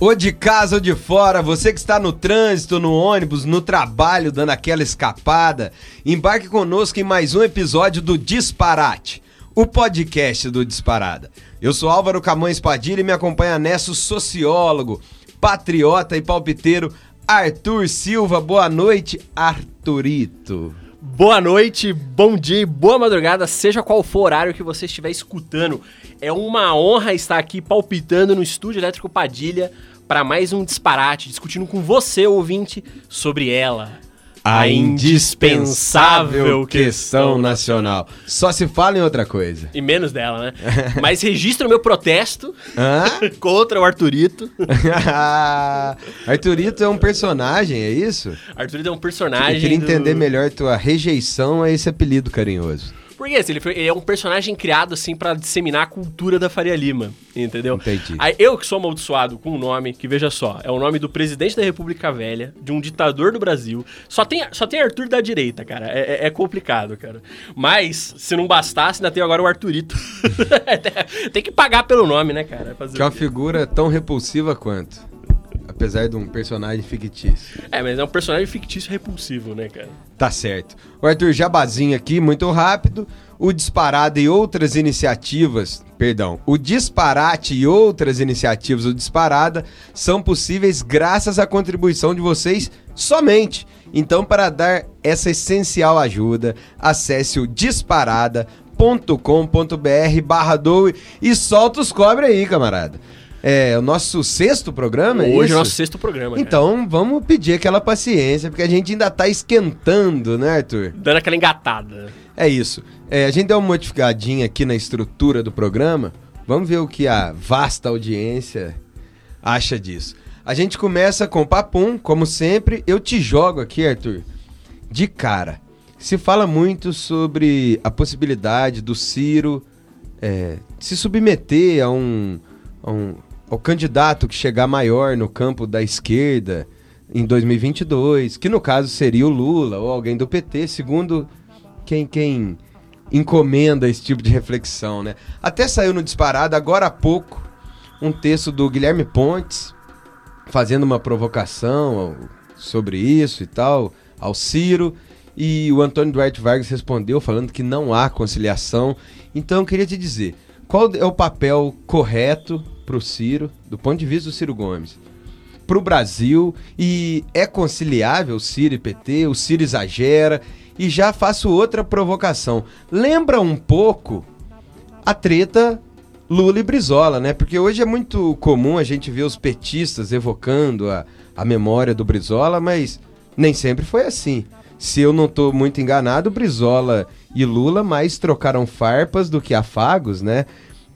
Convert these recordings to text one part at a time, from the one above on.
Ou de casa ou de fora, você que está no trânsito, no ônibus, no trabalho, dando aquela escapada, embarque conosco em mais um episódio do Disparate, o podcast do Disparada. Eu sou Álvaro Camões Padilha e me acompanha nessa o sociólogo, patriota e palpiteiro Arthur Silva. Boa noite, Arthurito. Boa noite, bom dia, boa madrugada, seja qual for o horário que você estiver escutando. É uma honra estar aqui palpitando no Estúdio Elétrico Padilha para mais um disparate, discutindo com você, ouvinte, sobre ela. A indispensável questão nacional. Só se fala em outra coisa. E menos dela, né? Mas registro o meu protesto contra o Arthurito. Arthurito é um personagem, é isso? Arthurito é um personagem. Eu queria do- entender melhor tua rejeição a esse apelido carinhoso. Porque assim, ele, foi- ele é um personagem criado assim pra disseminar a cultura da Faria Lima, entendeu? Entendi. Aí eu que sou amaldiçoado com um nome que, veja só, é o nome do presidente da República Velha, de um ditador do Brasil. Só tem, só tem Arthur da direita, cara. É, é- é complicado, cara. Mas, se não bastasse, ainda tem agora o Arthurito. tem que pagar pelo nome, né, cara? Fazer Que é uma figura tão repulsiva quanto. Apesar de um personagem fictício. É, mas é um personagem fictício repulsivo, né, cara? Tá certo. O Arthur Jabazinho aqui, muito rápido. O Disparada e outras iniciativas, perdão, o Disparate e outras iniciativas do Disparada são possíveis graças à contribuição de vocês somente. Então, para dar essa essencial ajuda, acesse o disparada.com.br barra doe e solta os cobre aí, camarada. É o nosso sexto programa, é Hoje isso? é o nosso sexto programa, cara. Então, vamos pedir aquela paciência, porque a gente ainda tá esquentando, né, Arthur? Dando aquela engatada. É isso. É, a gente deu uma modificadinha aqui na estrutura do programa. Vamos ver o que a vasta audiência acha disso. A gente começa com papum, como sempre. Eu te jogo aqui, Arthur, de cara. Se fala muito sobre a possibilidade do Ciro é, se submeter a um, a um- ao candidato que chegar maior no campo da esquerda em 2022, que no caso seria o Lula ou alguém do PT, segundo quem, quem encomenda esse tipo de reflexão, né? Até saiu no disparado agora há pouco um texto do Guilherme Pontes fazendo uma provocação sobre isso e tal ao Ciro e o Antônio Duarte Vargas respondeu falando que não há conciliação. Então eu queria te dizer, qual é o papel correto para o Ciro, do ponto de vista do Ciro Gomes? para o Brasil e é conciliável o Ciro e PT, o Ciro exagera e já faço outra provocação. Lembra um pouco a treta Lula e Brizola, né? Porque hoje é muito comum a gente ver os petistas evocando a, a memória do Brizola, mas nem sempre foi assim. Se eu não estou muito enganado, Brizola e Lula mais trocaram farpas do que afagos, né?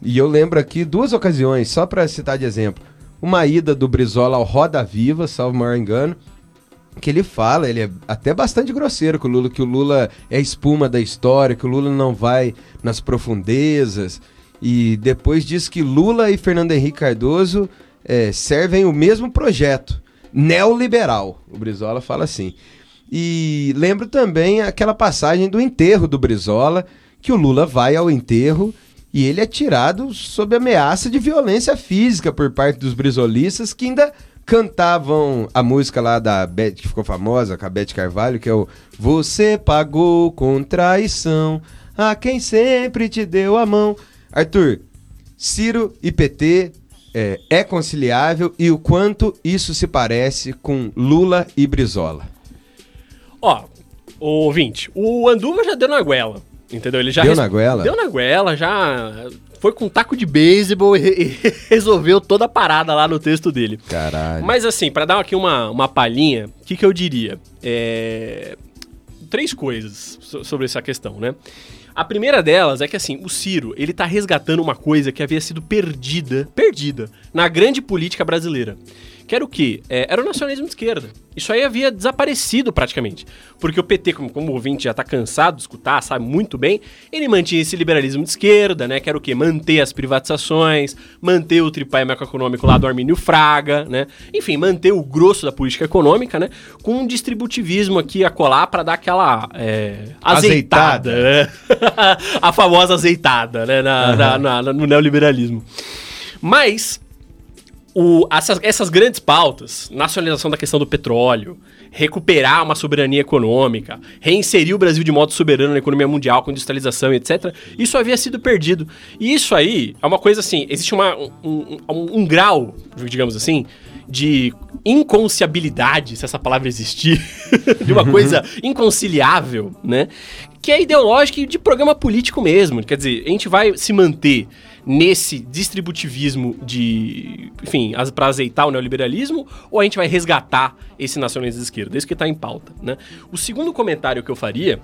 E eu lembro aqui duas ocasiões, só para citar de exemplo. Uma ida do Brizola ao Roda Viva, salvo maior engano, que ele fala, ele é até bastante grosseiro com o Lula, que o Lula é espuma da história, que o Lula não vai nas profundezas. E depois diz que Lula e Fernando Henrique Cardoso eh, servem o mesmo projeto, neoliberal. O Brizola fala assim. E lembro também aquela passagem do enterro do Brizola, que o Lula vai ao enterro e ele é tirado sob ameaça de violência física por parte dos brizolistas que ainda cantavam a música lá da Beth, que ficou famosa, com a Beth Carvalho, que é o Você pagou com traição a quem sempre te deu a mão. Arthur, Ciro e PT é, é conciliável e o quanto isso se parece com Lula e Brizola? Ó, ouvinte, o Anduva já deu na goela, entendeu? Ele já Deu res- na goela? Deu na goela, já foi com um taco de beisebol e, e resolveu toda a parada lá no texto dele. Caralho. Mas assim, pra dar aqui uma, uma palhinha, o que, que eu diria? É... Três coisas so- sobre essa questão, né? A primeira delas é que, assim, o Ciro, ele tá resgatando uma coisa que havia sido perdida, perdida, na grande política brasileira. Que era o quê? É, era o nacionalismo de esquerda. Isso aí havia desaparecido praticamente. Porque o PT, como, como o ouvinte já tá cansado de escutar, sabe muito bem, ele mantinha esse liberalismo de esquerda, né? Que era o quê? Manter as privatizações, manter o tripé macroeconômico lá do Armínio Fraga, né? Enfim, manter o grosso da política econômica, né? Com um distributivismo aqui a colar para dar aquela é, azeitada, Azeitada. né? a famosa azeitada, né? Na, na- na- no neoliberalismo. Mas o, essas, essas grandes pautas, nacionalização da questão do petróleo, recuperar uma soberania econômica, reinserir o Brasil de modo soberano na economia mundial com industrialização etc., isso havia sido perdido. E isso aí é uma coisa assim, existe uma, um, um, um grau, digamos assim, de inconciabilidade, se essa palavra existir, de uma coisa inconciliável, né? Que é ideológica e de programa político mesmo. Quer dizer, a gente vai se manter nesse distributivismo de, enfim, para azeitar o neoliberalismo, ou a gente vai resgatar esse nacionalismo de esquerda? Isso que está em pauta, né? O segundo comentário que eu faria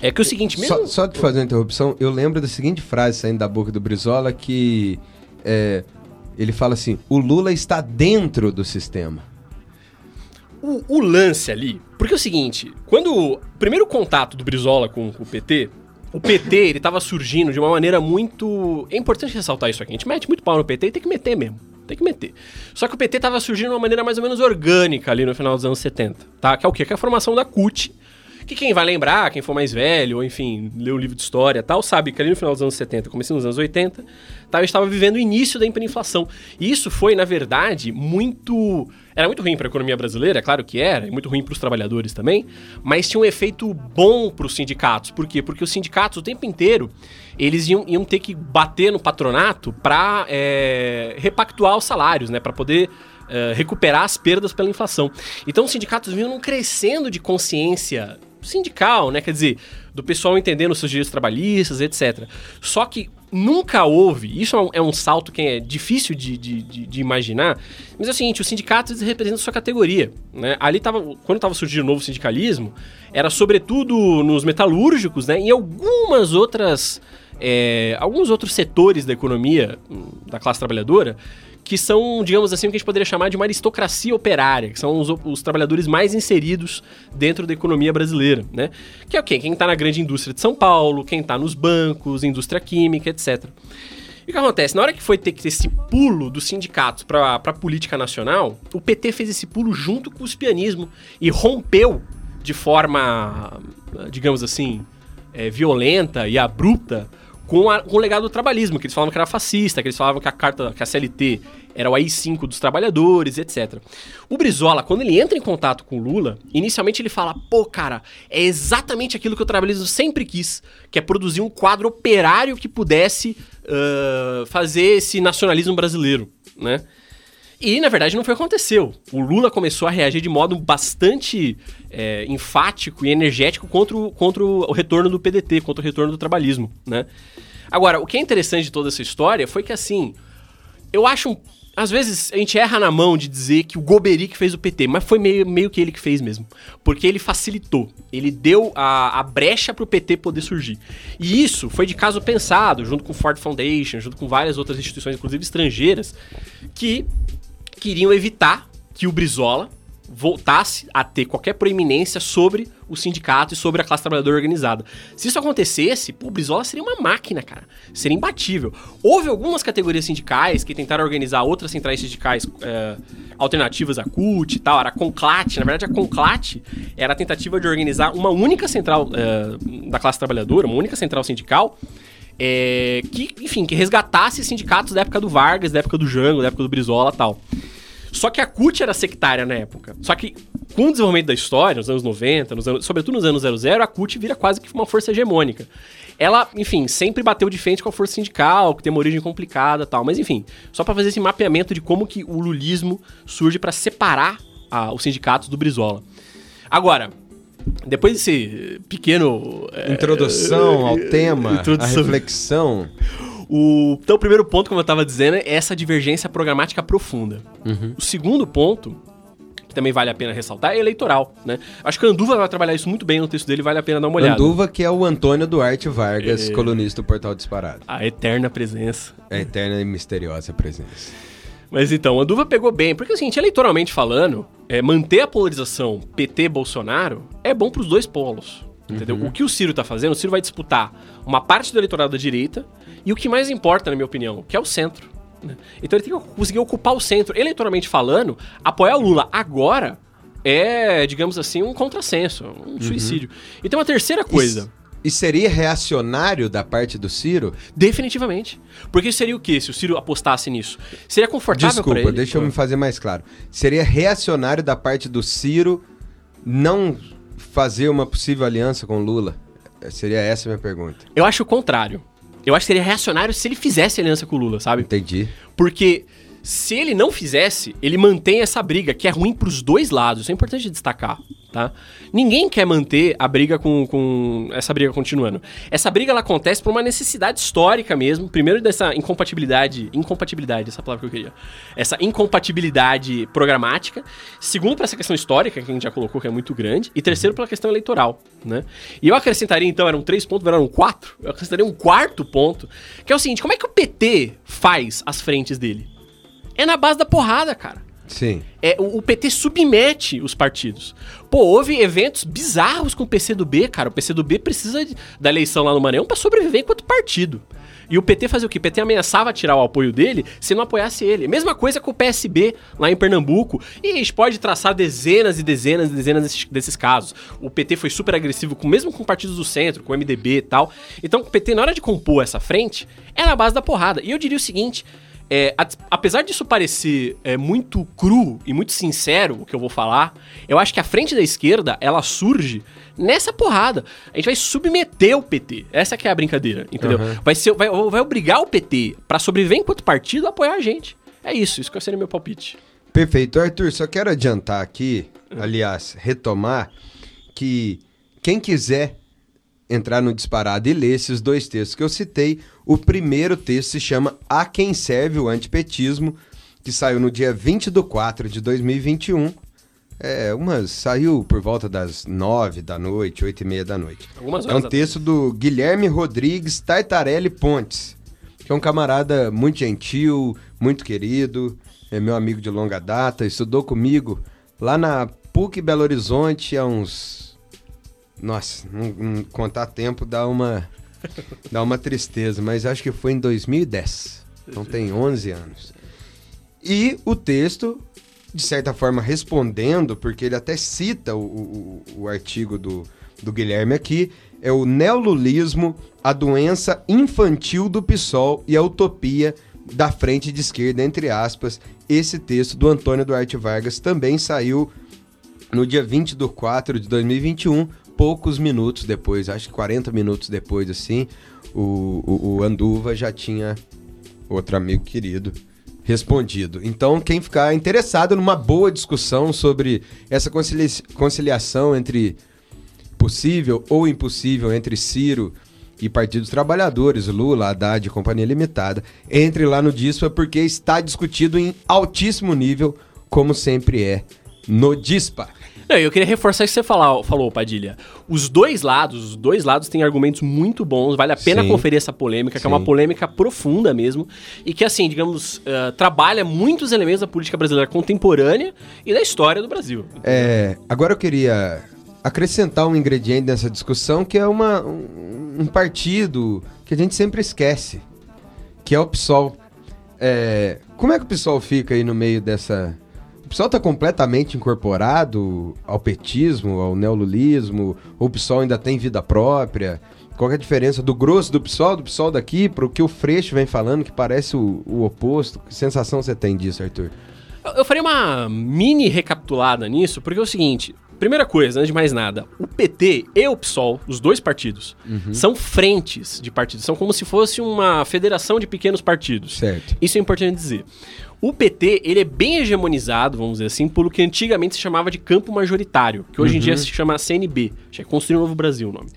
é que é o seguinte mesmo... Só, só de fazer uma interrupção, eu lembro da seguinte frase saindo da boca do Brizola que é, ele fala assim, o Lula está dentro do sistema. O, o, lance ali, porque é o seguinte, quando o primeiro contato do Brizola com, com o PT o PT, ele tava surgindo de uma maneira muito. É importante ressaltar isso aqui. A gente mete muito pau no PT e tem que meter mesmo. Tem que meter. Só que o PT tava surgindo de uma maneira mais ou menos orgânica ali no final dos anos 70, tá? Que é o quê? Que é a formação da CUT. Que quem vai lembrar, quem for mais velho, ou enfim, leu o livro de história tal, sabe que ali no final dos anos 70, comecei nos anos 80, tá, eu estava vivendo o início da hiperinflação. E isso foi, na verdade, muito era muito ruim para a economia brasileira, claro que era, e muito ruim para os trabalhadores também, mas tinha um efeito bom para os sindicatos. Por quê? Porque os sindicatos o tempo inteiro eles iam, iam ter que bater no patronato para é, repactuar os salários, né? Para poder é, recuperar as perdas pela inflação. Então os sindicatos vinham crescendo de consciência sindical, né? Quer dizer, do pessoal entendendo os seus direitos trabalhistas, etc. Só que nunca houve, isso é um, é um salto que é difícil de, de, de, de, imaginar, mas é o seguinte, os sindicatos representam sua categoria. Né? Ali tava, quando estava surgindo o novo sindicalismo, era sobretudo nos metalúrgicos né? em algumas outras. É, alguns outros setores da economia, hum, da classe trabalhadora, que são, digamos assim, o que a gente poderia chamar de uma aristocracia operária, que são os, os trabalhadores mais inseridos dentro da economia brasileira, né? Que é o quê? Quem está na grande indústria de São Paulo, quem está nos bancos, indústria química, etc. E o que acontece? Na hora que foi ter que ter esse pulo dos sindicatos para a política nacional, o PT fez esse pulo junto com o pianismo e rompeu de forma, digamos assim, é, violenta e abrupta com, a, com o legado do trabalhismo, que eles falavam que era fascista, que eles falavam que a carta, que a CLT era o AI-5 dos trabalhadores, etc. O Brizola, quando ele entra em contato com o Lula, inicialmente ele fala, pô, cara, é exatamente aquilo que o trabalhismo sempre quis, que é produzir um quadro operário que pudesse uh, fazer esse nacionalismo brasileiro, né? E, na verdade, não foi o que aconteceu. O Lula começou a reagir de modo bastante é, enfático e energético contra, o, contra o retorno do PDT, contra o retorno do trabalhismo, né? Agora, o que é interessante de toda essa história foi que, assim, eu acho... Às vezes a gente erra na mão de dizer que o Goberi que fez o PT, mas foi meio, meio que ele que fez mesmo. Porque ele facilitou, ele deu a, a brecha para o PT poder surgir. E isso foi de caso pensado, junto com o Ford Foundation, junto com várias outras instituições, inclusive estrangeiras, que queriam evitar que o Brizola voltasse a ter qualquer proeminência sobre o sindicato e sobre a classe trabalhadora organizada. Se isso acontecesse, pô, o Brizola seria uma máquina, cara. Seria imbatível. Houve algumas categorias sindicais que tentaram organizar outras centrais sindicais é, alternativas à CUT e tal. Era a Conclate. Na verdade, a Conclate era a tentativa de organizar uma única central é, da classe trabalhadora, uma única central sindical, é, que, enfim, que resgatasse sindicatos da época do Vargas, da época do Jango, da época do Brizola tal. Só que a CUT era sectária na época. Só que com o desenvolvimento da história, nos anos 90, nos anos, sobretudo nos anos 00, a CUT vira quase que uma força hegemônica. Ela, enfim, sempre bateu de frente com a força sindical, que tem uma origem complicada tal. Mas, enfim, só para fazer esse mapeamento de como que o lulismo surge para separar a, os sindicatos do Brizola. Agora, depois desse pequeno. É, introdução é, ao tema, introdução. a reflexão. O, então, o primeiro ponto, como eu estava dizendo, é essa divergência programática profunda. Uhum. O segundo ponto, que também vale a pena ressaltar, é eleitoral. Né? Acho que o Anduva vai trabalhar isso muito bem no texto dele, vale a pena dar uma olhada. Anduva, que é o Antônio Duarte Vargas, é... colunista do Portal Disparado. A eterna presença. A eterna e misteriosa presença. Mas então, a Duva pegou bem, porque assim, eleitoralmente falando, é, manter a polarização PT-Bolsonaro é bom para os dois polos. Entendeu? Uhum. O que o Ciro tá fazendo, o Ciro vai disputar uma parte do eleitorado da direita e o que mais importa, na minha opinião, que é o centro. Né? Então ele tem que conseguir ocupar o centro. Eleitoralmente falando, apoiar o Lula agora é, digamos assim, um contrassenso, um uhum. suicídio. E tem uma terceira coisa. E seria reacionário da parte do Ciro? Definitivamente. Porque seria o quê se o Ciro apostasse nisso? Seria confortável para Desculpa, ele? deixa eu me fazer mais claro. Seria reacionário da parte do Ciro não fazer uma possível aliança com Lula? Seria essa a minha pergunta. Eu acho o contrário. Eu acho que seria reacionário se ele fizesse aliança com o Lula, sabe? Entendi. Porque se ele não fizesse, ele mantém essa briga, que é ruim pros dois lados. Isso é importante destacar, tá? Ninguém quer manter a briga com, com essa briga continuando. Essa briga ela acontece por uma necessidade histórica mesmo. Primeiro dessa incompatibilidade, incompatibilidade, essa palavra que eu queria. Essa incompatibilidade programática. Segundo por essa questão histórica que a gente já colocou que é muito grande, e terceiro pela questão eleitoral, né? E eu acrescentaria então, eram três pontos, viraram quatro. Eu acrescentaria um quarto ponto, que é o seguinte, como é que o PT faz as frentes dele? É na base da porrada, cara. Sim. É, o, o PT submete os partidos. Pô, houve eventos bizarros com o PCdoB, cara. O PCdoB precisa de- da eleição lá no Maranhão pra sobreviver enquanto partido. E o PT fazia o quê? O PT ameaçava tirar o apoio dele se não apoiasse ele. Mesma coisa com o PSB lá em Pernambuco. E a gente pode traçar dezenas e dezenas e dezenas desses, desses casos. O PT foi super agressivo, com, mesmo com partidos do centro, com o MDB e tal. Então o PT, na hora de compor essa frente, é na base da porrada. E eu diria o seguinte: é, a- apesar disso parecer é, muito cru e muito sincero o que eu vou falar, eu acho que a frente da esquerda ela surge nessa porrada. A gente vai submeter o PT. Essa que é a brincadeira, entendeu? Uhum. Vai, ser, vai, vai obrigar o PT, pra sobreviver enquanto partido, a apoiar a gente. É isso, isso que seria meu palpite. Perfeito. Arthur, só quero adiantar aqui, aliás, retomar, que quem quiser entrar no disparado e ler esses dois textos que eu citei, o primeiro texto se chama A Quem Serve o Antipetismo, que saiu no dia 20 de 4 de 2021. É, umas, saiu por volta das 9 da noite, 8 e meia da noite. Algumas É horas um texto do Guilherme Rodrigues Tartarelli Pontes, que é um camarada muito gentil, muito querido, é meu amigo de longa data, estudou comigo lá na PUC Belo Horizonte há uns. Nossa, não, não contar tempo dá uma, dá uma tristeza, mas acho que foi em 2010. Então tem 11 anos. E o texto, de certa forma, respondendo, porque ele até cita o, o, o artigo do, do Guilherme aqui, é o neolulismo, a doença infantil do PSOL e a utopia da frente de esquerda, entre aspas. Esse texto do Antônio Duarte Vargas também saiu no dia 20 de 4 de 2021, poucos minutos depois, acho que 40 minutos depois, assim, o, o, o Anduva já tinha, outro amigo querido, respondido. Então, quem ficar interessado numa boa discussão sobre essa concilia- conciliação entre possível ou impossível entre Ciro e Partido dos Trabalhadores, Lula, Haddad e Companhia Limitada, entre lá no Dispa porque está discutido em altíssimo nível, como sempre é no Dispa. Não, eu queria reforçar isso que você falar- falou, Padilha. Os dois lados, os dois lados têm argumentos muito bons, vale a pena Sim. conferir essa polêmica, que é uma polêmica profunda mesmo, e que, assim, digamos, eh, trabalha muitos elementos da política brasileira contemporânea e da história do Brasil. É, agora eu queria acrescentar um ingrediente nessa discussão que é uma, um, um partido que a gente sempre esquece, que é o PSOL. É, como é que o PSOL fica aí no meio dessa. O PSOL está completamente incorporado ao petismo, ao neolulismo, ou o PSOL ainda tem vida própria? Qual é a diferença do grosso do PSOL, do PSOL daqui, para o que o Freixo vem falando, que parece o, o oposto? Que sensação você tem disso, Arthur? Eu, eu faria uma mini recapitulada nisso, porque é o seguinte. Primeira coisa, antes de mais nada, o PT e o PSOL, os dois partidos, são frentes de partidos. São como se fosse uma federação de pequenos partidos. Certo. Isso é importante dizer. O PT, ele é bem hegemonizado, vamos dizer assim, pelo que antigamente se chamava de campo majoritário, que hoje em dia se chama CNB, que é Construir um Novo Brasil o nome.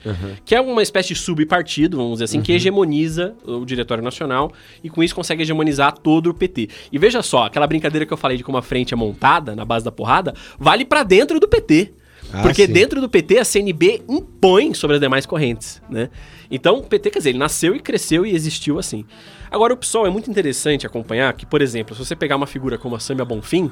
Que é uma espécie de subpartido, vamos dizer assim, que hegemoniza o Diretório Nacional e com isso consegue hegemonizar todo o PT. E veja só, aquela brincadeira que eu falei de como a frente é montada na base da porrada, vale pra dentro do PT. Ah, Porque sim. dentro do PT a CNB impõe sobre as demais correntes, né? Então, o PT, quer dizer, ele nasceu e cresceu e existiu assim. Agora, o PSOL é muito interessante acompanhar que, por exemplo, se você pegar uma figura como a Samia Bonfim,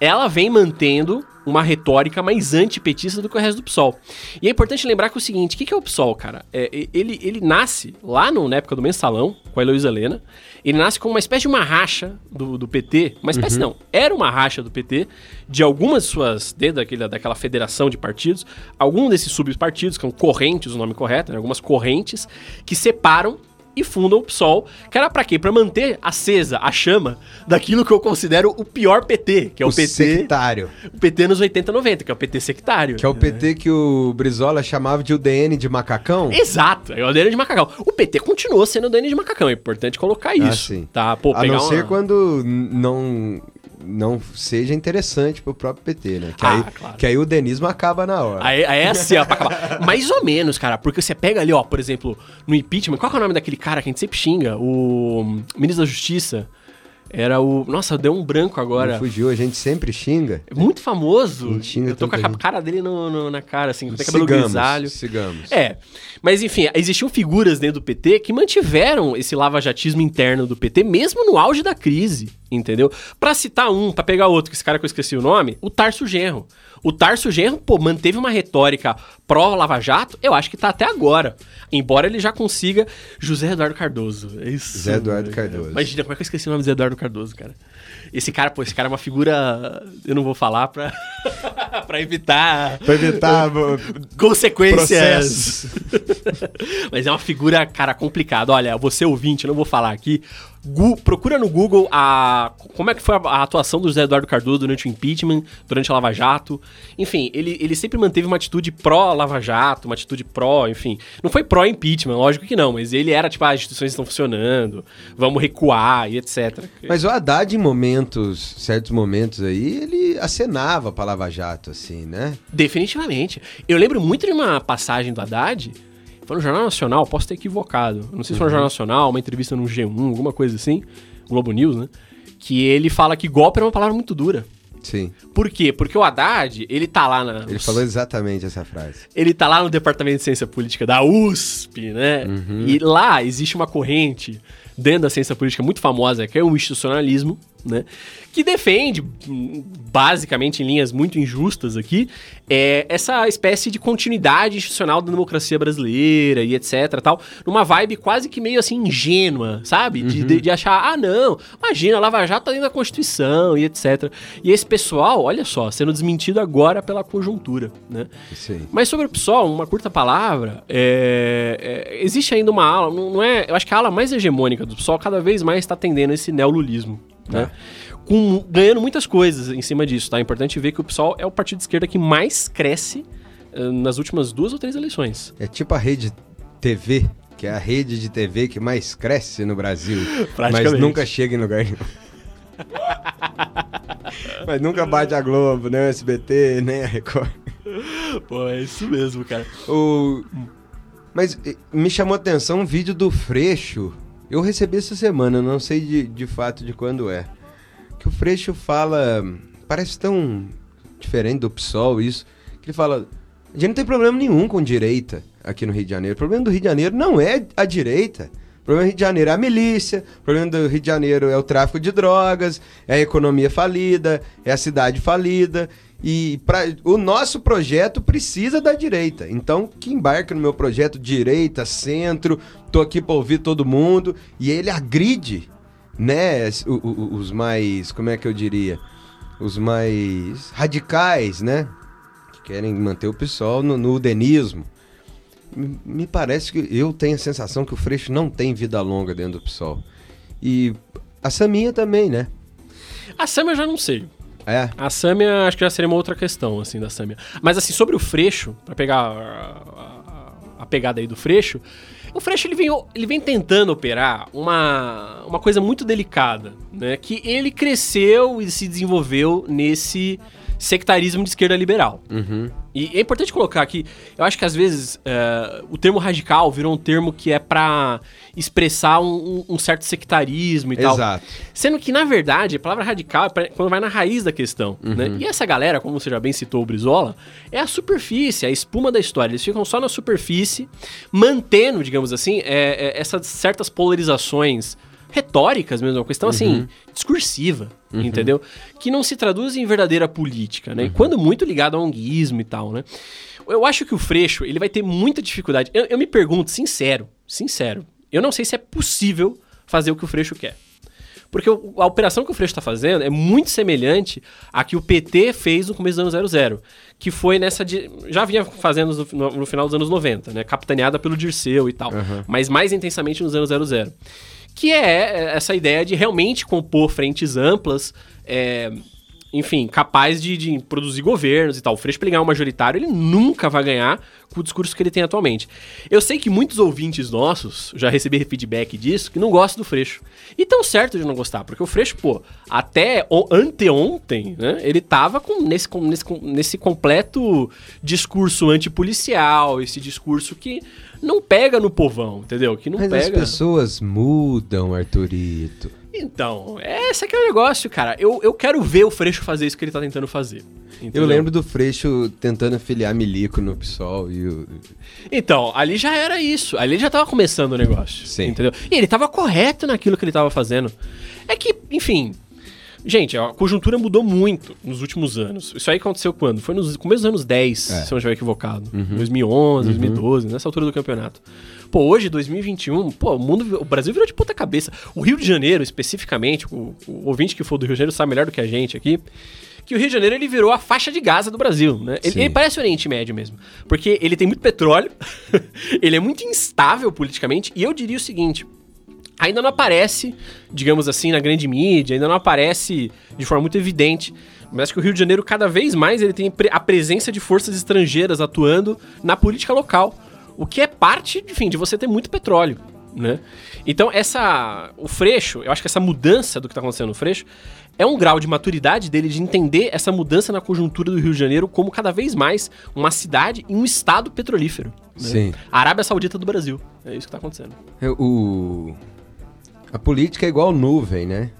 ela vem mantendo uma retórica mais antipetista do que o resto do PSOL. E é importante lembrar que é o seguinte, o que, que é o PSOL, cara? É, ele, ele nasce lá no, na época do Mensalão, com a Heloísa Helena, ele nasce como uma espécie de uma racha do, do PT, uma espécie não, era uma racha do PT, de algumas suas, dentro daquele, daquela federação de partidos, algum desses subpartidos, que são correntes, o nome correto, né, algumas correntes, que separam e fundam o PSOL, que era pra quê? Pra manter acesa a chama daquilo que eu considero o pior PT, que é o, o PT. sectário. O PT nos 80, 90, que é o PT sectário. Que é o PT que o Brizola chamava de UDN de macacão. Exato, é o DN de macacão. O PT continuou sendo o DN de macacão, é importante colocar isso. sim. Tá, pô, A pegar não ser uma- quando não não seja interessante pro próprio PT, né? Que, Ah, aí, claro. que aí o denismo acaba na hora. Aí, aí é assim, ó, pra acabar. Mais ou menos, cara, porque você pega ali, ó, por exemplo, no impeachment, qual que é o nome daquele cara que a gente sempre xinga? O ministro da Justiça. Era o. Nossa, deu um branco agora. Não fugiu, a gente sempre xinga. É Muito famoso. Xinga Eu tô com a gente. cara dele no- no- na cara, assim, tem cabelo Sigamos, grisalho. sigamos. É, mas enfim, existiam figuras dentro do PT que mantiveram esse lavajatismo interno do PT, mesmo no auge da crise, entendeu? Pra citar um, pra pegar outro, que esse cara que eu esqueci o nome, o Tarso Genro. O Tarso Genro, pô, manteve uma retórica pró-Lava Jato, eu acho que tá até agora. Embora ele já consiga José Eduardo Cardoso. É Isso. Zé Eduardo Cardoso. Imagina, como é que eu esqueci o nome do Zé Eduardo Cardoso, cara? Esse cara, pô, esse cara é uma figura. Eu não vou falar pra, pra evitar Pra evitar consequências. Mas é uma figura, cara, complicada. Olha, você ouvinte, eu não vou falar aqui. Gu- procura no Google a como é que foi a, a atuação do José Eduardo Cardoso durante o impeachment, durante a Lava Jato. Enfim, ele, ele sempre manteve uma atitude pró-Lava Jato, uma atitude pró, enfim. Não foi pró-impeachment, lógico que não, mas ele era tipo, ah, as instituições estão funcionando, vamos recuar e etc. Mas o Haddad, em momentos, certos momentos aí, ele acenava pra Lava Jato, assim, né? Definitivamente. Eu lembro muito de uma passagem do Haddad, foi no Jornal Nacional, posso ter equivocado. Não sei se foi no Jornal Nacional, uma entrevista no G1, alguma coisa assim, Globo News, né? Que ele fala que golpe era uma palavra muito dura. Sim. Por quê? Porque o Haddad, ele tá lá na. Ele falou exatamente essa frase. Ele tá lá no Departamento de Ciência Política da USP, né? E lá existe uma corrente dentro da ciência política muito famosa, que é o institucionalismo, né? Que defende, basicamente em linhas muito injustas aqui, é essa espécie de continuidade institucional da democracia brasileira e etc tal, numa vibe quase que meio assim ingênua, sabe? De, de, de achar, ah não, imagina, a Lava Jato tá dentro da Constituição e etc. E esse pessoal, olha só, sendo desmentido agora pela conjuntura, né? Mas sobre o PSOL, uma curta palavra, é, é, existe ainda uma ala, não, não é, eu acho que a ala mais hegemônica do PSOL cada vez mais está tendendo a esse neolulismo, né? Com, ganhando muitas coisas em cima disso, tá? É importante ver que o PSOL é o partido de esquerda que mais cresce eh, nas últimas duas ou três eleições. É tipo a rede TV, que é a rede de TV que mais cresce no Brasil, mas nunca chega em lugar nenhum. mas nunca bate a Globo, nem o SBT, nem a Record. Pô, é isso mesmo, cara. O... Mas eh, me chamou a atenção um vídeo do Freixo. Eu recebi essa semana, não sei de, de fato de quando é. Que o Freixo fala. Parece tão diferente do PSOL isso. Que ele fala. A gente não tem problema nenhum com direita aqui no Rio de Janeiro. O problema do Rio de Janeiro não é a direita. O problema do Rio de Janeiro é a milícia. O problema do Rio de Janeiro é o tráfico de drogas, é a economia falida, é a cidade falida. E pra, o nosso projeto precisa da direita. Então, que embarque no meu projeto direita, centro, tô aqui para ouvir todo mundo. E ele agride, né, os mais, como é que eu diria? Os mais radicais, né? Que querem manter o PSOL no, no udenismo. Me, parece que eu tenho a sensação que o Freixo não tem vida longa dentro do PSOL. E a Saminha também, né? A Sâmia eu já não sei. É. A Sâmia, acho que já seria uma outra questão, assim, da Sâmia. Mas, assim, sobre o Freixo, pra pegar a, a- a pegada aí do Freixo, o Freixo, ele vem, ele vem tentando operar uma, uma coisa muito delicada, né? Que ele cresceu e se desenvolveu nesse sectarismo de esquerda liberal. Uhum. E é importante colocar aqui, eu acho que às vezes é, o termo radical virou um termo que é pra expressar um, um certo sectarismo e tal. Exato. Sendo que, na verdade, a palavra radical é pra- quando vai na raiz da questão. Né? E essa galera, como você já bem citou o Brizola, é a superfície, a espuma da história. Eles ficam só na superfície, mantendo, digamos assim, é, é, essas certas polarizações retóricas mesmo, uma questão assim, discursiva, entendeu? Que não se traduz em verdadeira política, né? E quando muito ligado ao onguismo e tal, né? Eu acho que o Freixo, ele vai ter muita dificuldade. Eu, eu me pergunto, sincero, sincero, eu não sei se é possível fazer o que o Freixo quer. Porque a operação que o Freixo está fazendo é muito semelhante à que o PT fez no começo dos anos 00, que foi nessa de, já vinha fazendo no, no- final dos anos 90, né, capitaneada pelo Dirceu e tal, mas mais intensamente nos anos 00. Que é essa ideia de realmente compor frentes amplas, é, enfim, capaz de, de produzir governos e tal. O Freixo, pra ele ganhar um majoritário, ele nunca vai ganhar com o discurso que ele tem atualmente. Eu sei que muitos ouvintes nossos, já recebi feedback disso, que não gostam do Freixo. E tão certo de não gostar, porque o Freixo, pô, até anteontem, né, ele tava com, nesse, com- nesse, com- nesse completo discurso antipolicial, esse discurso que não pega no povão, entendeu? Que não Mas as pega... pessoas mudam, Arthurito. Então, esse aqui é o negócio, cara. Eu, eu quero ver o Freixo fazer isso que ele tá tentando fazer. Eu entendeu? lembro do Freixo tentando afiliar Milico no PSOL e o... Então, ali já era isso. Ali já tava começando o negócio. Sim. Entendeu? E ele tava correto naquilo que ele tava fazendo. É que, enfim. Gente, a conjuntura mudou muito nos últimos anos. Isso aí aconteceu quando? Foi nos começos dos anos 10, É. Uhum. se eu não estiver equivocado. 2011, 2012, nessa altura do campeonato. Pô, hoje, 2021, pô, o mundo, o Brasil virou de ponta cabeça. O Rio de Janeiro, especificamente, o, o ouvinte que for do Rio de Janeiro sabe melhor do que a gente aqui, que o Rio de Janeiro ele virou a faixa de Gaza do Brasil, né? Ele, ele parece o Oriente Médio mesmo, porque ele tem muito petróleo, ele é muito instável politicamente, e eu diria o seguinte, ainda não aparece, digamos assim, na grande mídia, ainda não aparece de forma muito evidente. Mas acho que o Rio de Janeiro, cada vez mais, ele tem a presença de forças estrangeiras atuando na política local. O que é parte, enfim, de você ter muito petróleo, né? Então, essa... O Freixo, eu acho que essa mudança do que está acontecendo no Freixo é um grau de maturidade dele de entender essa mudança na conjuntura do Rio de Janeiro como cada vez mais uma cidade e um estado petrolífero. né? Sim. A Arábia Saudita do Brasil. É isso que está acontecendo. É, O... A política é igual nuvem, né?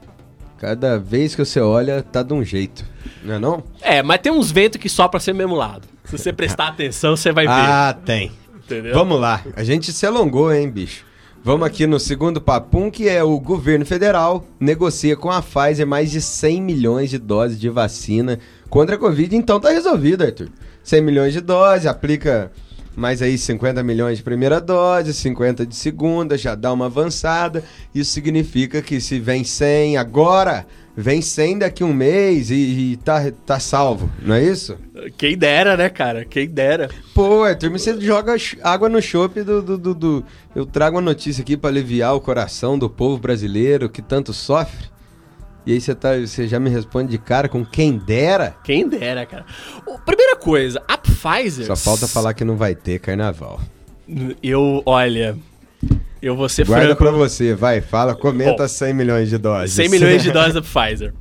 Cada vez que você olha, tá de um jeito. Não é não? É, mas tem uns ventos que sopram ser mesmo lado. Se você prestar atenção, você vai ver. Ah, tem. entendeu? Vamos lá. A gente se alongou, hein, bicho? Vamos aqui no segundo papum, que é o governo federal negocia com a Pfizer mais de 100 milhões de doses de vacina contra a Covid. Então tá resolvido, Arthur. 100 milhões de doses, aplica mais aí 50 milhões de primeira dose, 50 de segunda, já dá uma avançada. Isso significa que se vem 100 agora, vem 100 daqui um mês e, e tá, tá salvo, não é isso? Quem dera, né, cara? Quem dera. Pô, Arthur, mas você joga água no chope do, do, do, do- Eu trago uma notícia aqui pra aliviar o coração do povo brasileiro que tanto sofre. E aí você, tá, você já me responde de cara com quem dera. Quem dera, cara. Ô, Primeira coisa, a Pfizer. Só falta falar que não vai ter carnaval. Eu, olha. Eu vou ser Guarda franco. pra você, vai, fala, comenta Bom, 100 milhões de doses. 100 milhões de doses da Pfizer.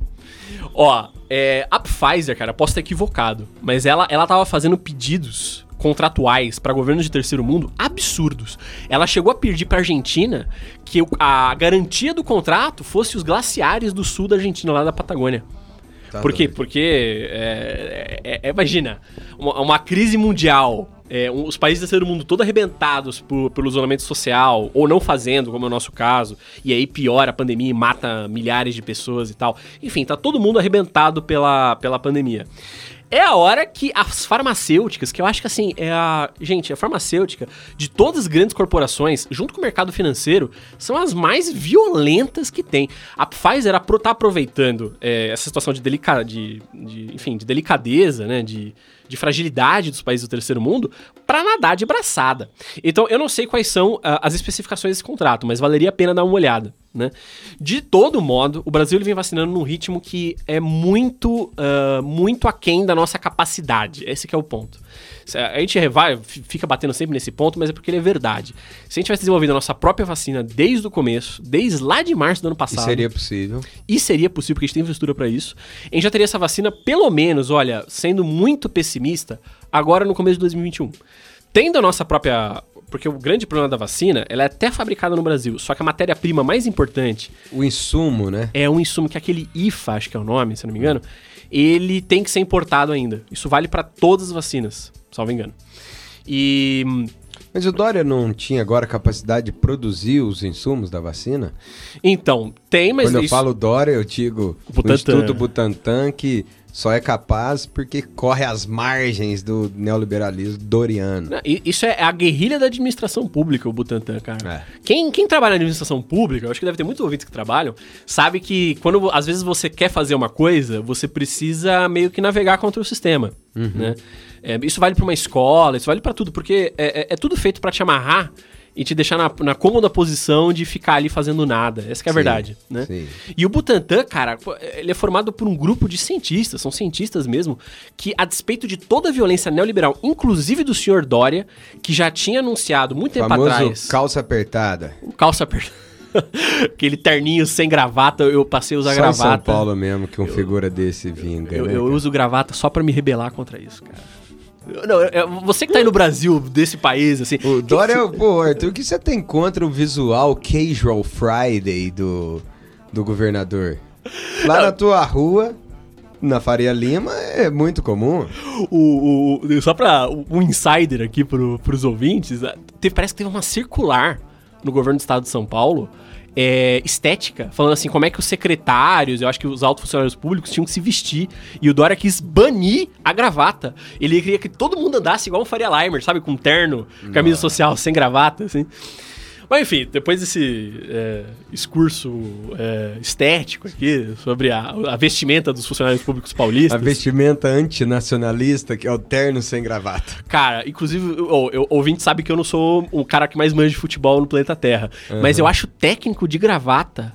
Ó, é, a Pfizer, cara, posso estar equivocado, mas ela, ela tava fazendo pedidos contratuais para governos de terceiro mundo absurdos. Ela chegou a pedir pra Argentina que a garantia do contrato fosse os glaciares do sul da Argentina, lá da Patagônia. Tá Por quê? doido. Porque, é, é- é- imagina, uma, uma crise mundial, é, um- os países do terceiro mundo todos arrebentados por- pelo isolamento social, ou não fazendo, como é o nosso caso, e aí piora a pandemia e mata milhares de pessoas e tal. Enfim, tá todo mundo arrebentado pela, pela pandemia. É a hora que as farmacêuticas, que eu acho que assim, é a. Gente, a farmacêutica de todas as grandes corporações, junto com o mercado financeiro, são as mais violentas que tem. A Pfizer apro- tá aproveitando é, essa situação de, delica, de, de, enfim, de delicadeza, né? De, de fragilidade dos países do terceiro mundo para nadar de braçada. Então, eu não sei quais são ah, as especificações desse contrato, mas valeria a pena dar uma olhada, né? De todo modo, o Brasil vem vacinando num ritmo que é muito, ah, muito aquém da nossa capacidade. Esse que é o ponto. A gente vai, fica batendo sempre nesse ponto, mas é porque ele é verdade. Se a gente tivesse desenvolvido a nossa própria vacina desde o começo, desde lá de março do ano E passado, seria possível. e seria possível, porque a gente tem infraestrutura para isso. A gente já teria essa vacina, pelo menos, olha, sendo muito pessimista, agora no começo de 2021. Tendo a nossa própria. Porque o grande problema da vacina, ela é até fabricada no Brasil, só que a matéria-prima mais importante O insumo, né? é um insumo que é aquele IFA, acho que é o nome, se eu não me engano, ele tem que ser importado ainda. Isso vale para todas as vacinas, salvo engano. E Mas o Dória não tinha agora capacidade de produzir os insumos da vacina? então, tem, mas Quando eu isso- falo Dória, eu digo Butantan. o Instituto Butantan, que só é capaz porque corre às margens do neoliberalismo doriano. Isso é a guerrilha da administração pública, o Butantan, cara. É. Quem, quem trabalha na administração pública, eu acho que deve ter muitos ouvintes que trabalham, sabe que quando às vezes você quer fazer uma coisa, você precisa meio que navegar contra o sistema, Uhum. né? É, isso vale pra uma escola, isso vale pra tudo, porque é, é- é tudo feito pra te amarrar e te deixar na, na cômoda posição de ficar ali fazendo nada. Essa que é a Sim, verdade, né? sim. E o Butantan, cara, ele é formado por um grupo de cientistas, são cientistas mesmo, que a despeito de toda a violência neoliberal, inclusive do senhor Dória, que já tinha anunciado muito tempo atrás, calça apertada. calça apertada, aquele terninho sem gravata, eu passei a usar Só em gravata. São Paulo mesmo que um figura desse vinga. Eu, né, eu uso gravata só pra me rebelar contra isso, cara. Não, eu- eu- você que tá aí no Brasil, desse país, assim. O Dória, pô, Arthur, o que você tem contra o visual Casual Friday do, do governador? Lá na tua rua, na Faria Lima, é muito comum. o, o- só pra um insider aqui pro, pros ouvintes, ah, teve- parece que teve uma circular no governo do estado de São Paulo. É, estética, falando assim, como é que os secretários, eu acho que os altos funcionários públicos tinham que se vestir. E o Dória quis banir a gravata. Ele queria que todo mundo andasse igual um Faria Limer, sabe? Com terno, camisa social, sem gravata, assim. Mas enfim, depois desse é, discurso é, estético aqui sobre a, a vestimenta dos funcionários públicos A paulistas. vestimenta antinacionalista, que é o terno sem gravata. Cara, inclusive, o eu, ouvinte sabe que eu não sou o cara que mais manja de futebol no planeta Terra. Mas eu acho técnico de gravata,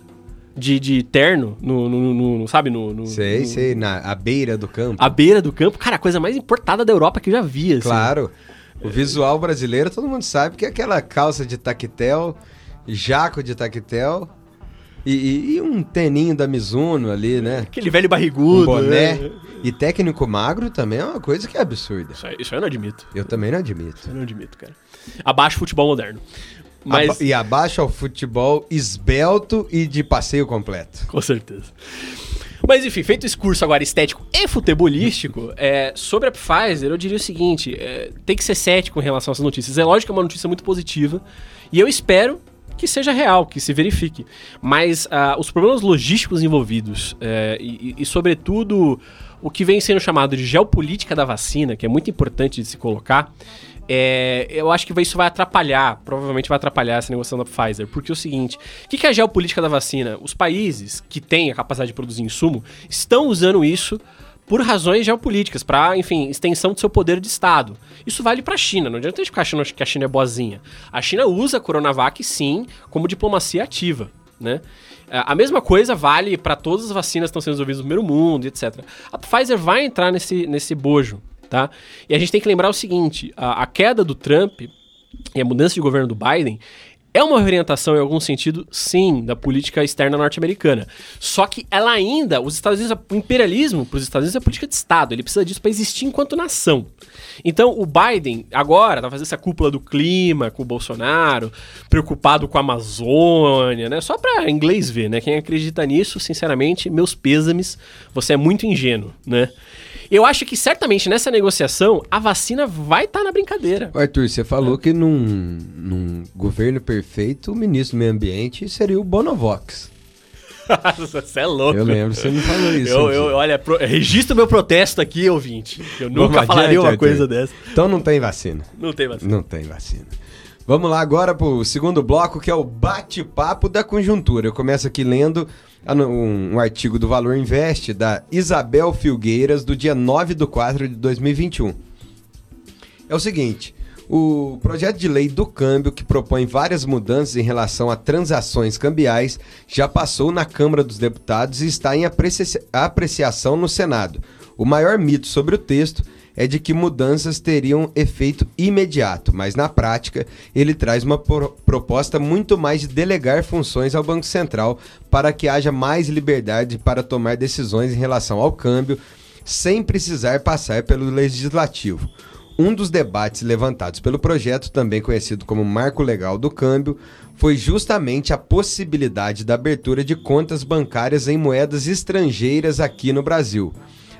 de, de terno, no, no- no- no- sabe, no, no- Sei, sei, na à beira do campo. à beira do campo. Cara, a coisa mais importada da Europa que eu já vi, assim. Claro. O visual brasileiro, todo mundo sabe que é aquela calça de taquetel, jaco de taquetel e, e- um teninho da Mizuno ali, né? Aquele velho barrigudo. Um boné. né? E técnico magro também é uma coisa que é absurda. Isso, aí, isso aí eu não admito. Eu também não admito. Isso eu não admito, cara. Abaixo o futebol moderno. Mas, Aba- E abaixo ao futebol esbelto e de passeio completo. Com certeza. Mas enfim, feito esse curso agora estético e futebolístico, é, sobre a Pfizer, eu diria o seguinte: é, tem que ser cético em relação a essas notícias. É lógico que é uma notícia muito positiva e eu espero que seja real, que se verifique. Mas ah, os problemas logísticos envolvidos é, e, e- sobretudo, o que vem sendo chamado de geopolítica da vacina, que é muito importante de se colocar, é, eu acho que isso vai atrapalhar, provavelmente vai atrapalhar essa negociação da Pfizer. Porque é o seguinte: o que, é a geopolítica da vacina? Os países que têm a capacidade de produzir insumo estão usando isso por razões geopolíticas, para, enfim, extensão do seu poder de Estado. Isso vale para a China, não adianta a gente ficar achando que a China é boazinha. A China usa a Coronavac, sim, como diplomacia ativa, né? A a mesma coisa vale para todas as vacinas que estão sendo desenvolvidas no primeiro mundo, etc. A Pfizer vai entrar nesse, nesse bojo, tá? E a gente tem que lembrar o seguinte, a, a queda do Trump e a mudança de governo do Biden é uma orientação, em algum sentido, sim, da política externa norte-americana. Só que ela ainda, os Estados Unidos, o imperialismo para os Estados Unidos é política de Estado, ele precisa disso para existir enquanto nação. Então, o Biden, agora, tá fazendo essa cúpula do clima com o Bolsonaro, preocupado com a Amazônia, né? Só para inglês ver, né? Quem acredita nisso, sinceramente, meus pêsames, você é muito ingênuo, né? Eu acho que certamente nessa negociação a vacina vai estar na brincadeira. Arthur, você falou que num, num governo perfeito, o ministro do meio ambiente seria o Bonovox. Você é louco. Eu lembro, você me falou isso. Eu, eu, olha, pro, registro meu protesto aqui, ouvinte. Eu Vamos nunca falaria adiante, uma Arthur. coisa dessa. Então não tem vacina. Não tem vacina. Não tem vacina. Vamos lá agora pro segundo bloco, que é o bate-papo da conjuntura. Eu começo aqui lendo um, um artigo do Valor Invest, da Isabel Filgueiras, do dia 9 de 4 de 2021. É o seguinte, o projeto de lei do câmbio, que propõe várias mudanças em relação a transações cambiais, já passou na Câmara dos Deputados e está em aprecia- apreciação no Senado. O maior mito sobre o texto é de que mudanças teriam efeito imediato, mas na prática ele traz uma pro- proposta muito mais de delegar funções ao Banco Central para que haja mais liberdade para tomar decisões em relação ao câmbio, sem precisar passar pelo legislativo. um dos debates levantados pelo projeto, também conhecido como Marco Legal do Câmbio, foi justamente a possibilidade da abertura de contas bancárias em moedas estrangeiras aqui no Brasil.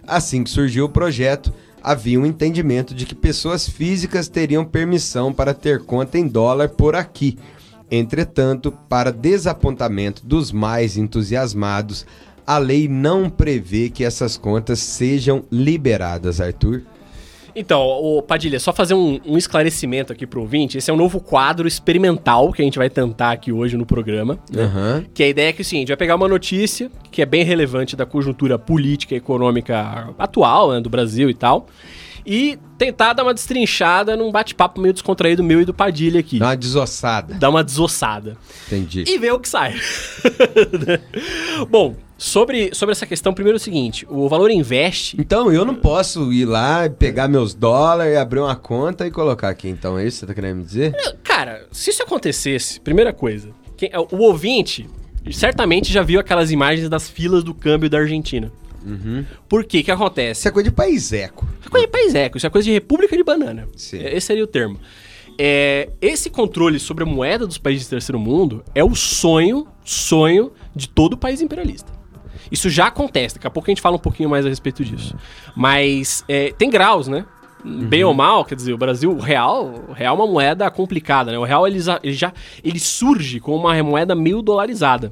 Assim que surgiu o projeto, havia um entendimento de que pessoas físicas teriam permissão para ter conta em dólar por aqui. Entretanto, para desapontamento dos mais entusiasmados, a lei não prevê que essas contas sejam liberadas, Arthur. Então, o Padilha, só fazer um, um esclarecimento aqui pro ouvinte. Esse é um novo quadro experimental que a gente vai tentar aqui hoje no programa. Né? Uhum. Que a ideia é que é o seguinte: vai pegar uma notícia que é bem relevante da conjuntura política e econômica atual né, do Brasil e tal. E tentar dar uma destrinchada num bate-papo meio descontraído meu e do Padilha aqui. Dá uma desossada. Dar uma desossada. Entendi. E ver o que sai. Bom, Sobre, sobre essa questão, primeiro é o seguinte: o valor investe. Então eu não posso ir lá, pegar meus dólares, abrir uma conta e colocar aqui. Então é isso que você tá querendo me dizer? Cara, se isso acontecesse, primeira coisa, quem, o ouvinte certamente já viu aquelas imagens das filas do câmbio da Argentina. Uhum. Por quê? que acontece? Isso é coisa de país eco. Isso é coisa de país eco, isso é coisa de república de banana. Sim. Esse seria o termo. É, esse controle sobre a moeda dos países do terceiro mundo é o sonho, sonho de todo país imperialista. Isso já acontece, daqui a pouco a gente fala um pouquinho mais a respeito disso. Mas é, tem graus, né? Uhum. Bem ou mal, quer dizer, o Brasil, o real, o real é uma moeda complicada, né? O real ele, ele já ele surge como uma moeda meio dolarizada.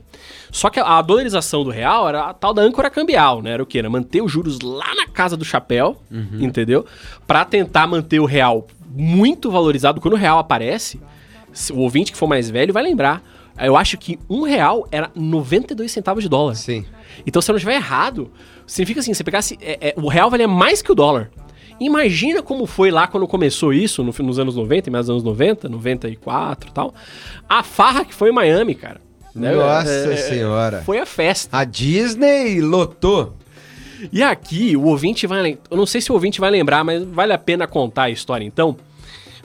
Só que a, a, dolarização do real era a tal da âncora cambial, né? Era o quê? Era manter os juros lá na casa do chapéu, uhum. entendeu? Para tentar manter o real muito valorizado. Quando o real aparece, o ouvinte que for mais velho vai lembrar. Eu acho que um real era 92 centavos de dólar. Sim. Então, se eu não estiver errado, significa assim, você pegasse. É, é, o real valia mais que o dólar. Imagina como foi lá quando começou isso, no, nos anos 90, mais anos 90, 94 e tal. A farra que foi em Miami, cara. Né? Nossa é, é, senhora. Foi a festa. A Disney lotou. E aqui, o ouvinte vai. Eu não sei se o ouvinte vai lembrar, mas vale a pena contar a história então.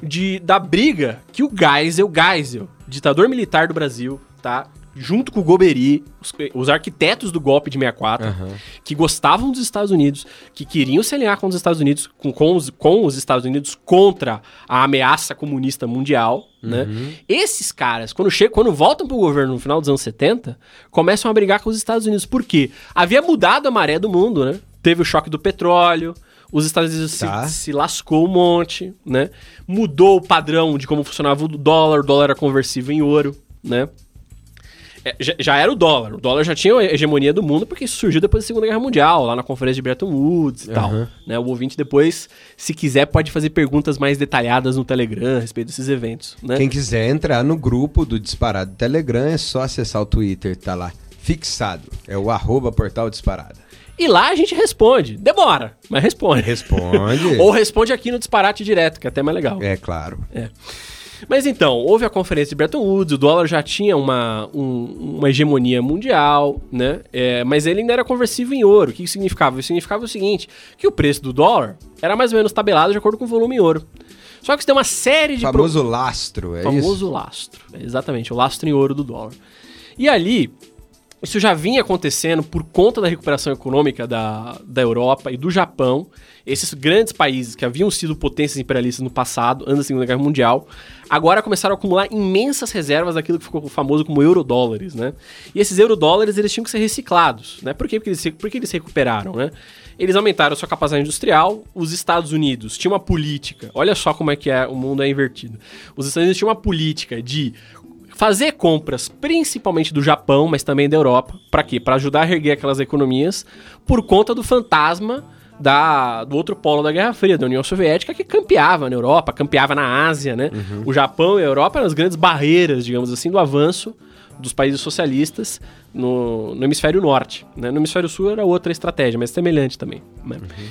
De, da briga que o Geisel, Geisel, ditador militar do Brasil, tá? junto com o Goberi, os, os arquitetos do golpe de 64, uhum. que gostavam dos Estados Unidos, que queriam se alinhar com os Estados Unidos, com, com, os, com os Estados Unidos contra a ameaça comunista mundial, né? uhum. né? Esses caras, quando, chegam, quando voltam pro governo no final dos anos 70, começam a brigar com os Estados Unidos. Por quê? Havia mudado a maré do mundo, né? Teve o choque do petróleo, os Estados Unidos tá. se, se, lascou um monte, né? Mudou o padrão de como funcionava o dólar, o dólar era conversível em ouro, né? É, já, já, era o dólar. O dólar já tinha a hegemonia do mundo porque isso surgiu depois da Segunda Guerra Mundial, lá na conferência de Bretton Woods e uhum. tal. Né? O ouvinte depois, se quiser, pode fazer perguntas mais detalhadas no Telegram a respeito desses eventos. Né? Quem quiser entrar no grupo do Disparado Telegram é só acessar o Twitter, tá lá fixado. É o arroba portal disparada. E lá a gente responde. Demora, mas responde. Responde. Ou responde aqui no disparate direto, que é até mais legal. É, claro. É. Mas então, houve a conferência de Bretton Woods, o dólar já tinha uma, um, uma hegemonia mundial, né? É, mas ele ainda era conversível em ouro. O que significava? Isso significava o seguinte, que o preço do dólar era mais ou menos tabelado de acordo com o volume em ouro. Só que isso tem uma série de... Famoso pro... lastro, é Famoso isso? Famoso lastro, exatamente, o lastro em ouro do dólar. E ali, isso já vinha acontecendo por conta da recuperação econômica da, da Europa e do Japão. Esses grandes países que haviam sido potências imperialistas no passado, antes da Segunda Guerra Mundial, agora começaram a acumular imensas reservas daquilo que ficou famoso como eurodólares, né? E esses eurodólares, eles tinham que ser reciclados, né? Por quê? Porque eles, porque eles recuperaram, né? Eles aumentaram sua capacidade industrial, os Estados Unidos tinham uma política, olha só como é que é, o mundo é invertido. Os Estados Unidos tinham uma política de fazer compras, principalmente do Japão, mas também da Europa. Para quê? Para ajudar a erguer aquelas economias por conta do fantasma da, do outro polo da Guerra Fria, da União Soviética, que campeava na Europa, campeava na Ásia, né? Uhum. O Japão e a Europa eram as grandes barreiras, digamos assim, do avanço dos países socialistas no, no hemisfério norte. Né? No hemisfério sul era outra estratégia, mas semelhante também. Né? Uhum.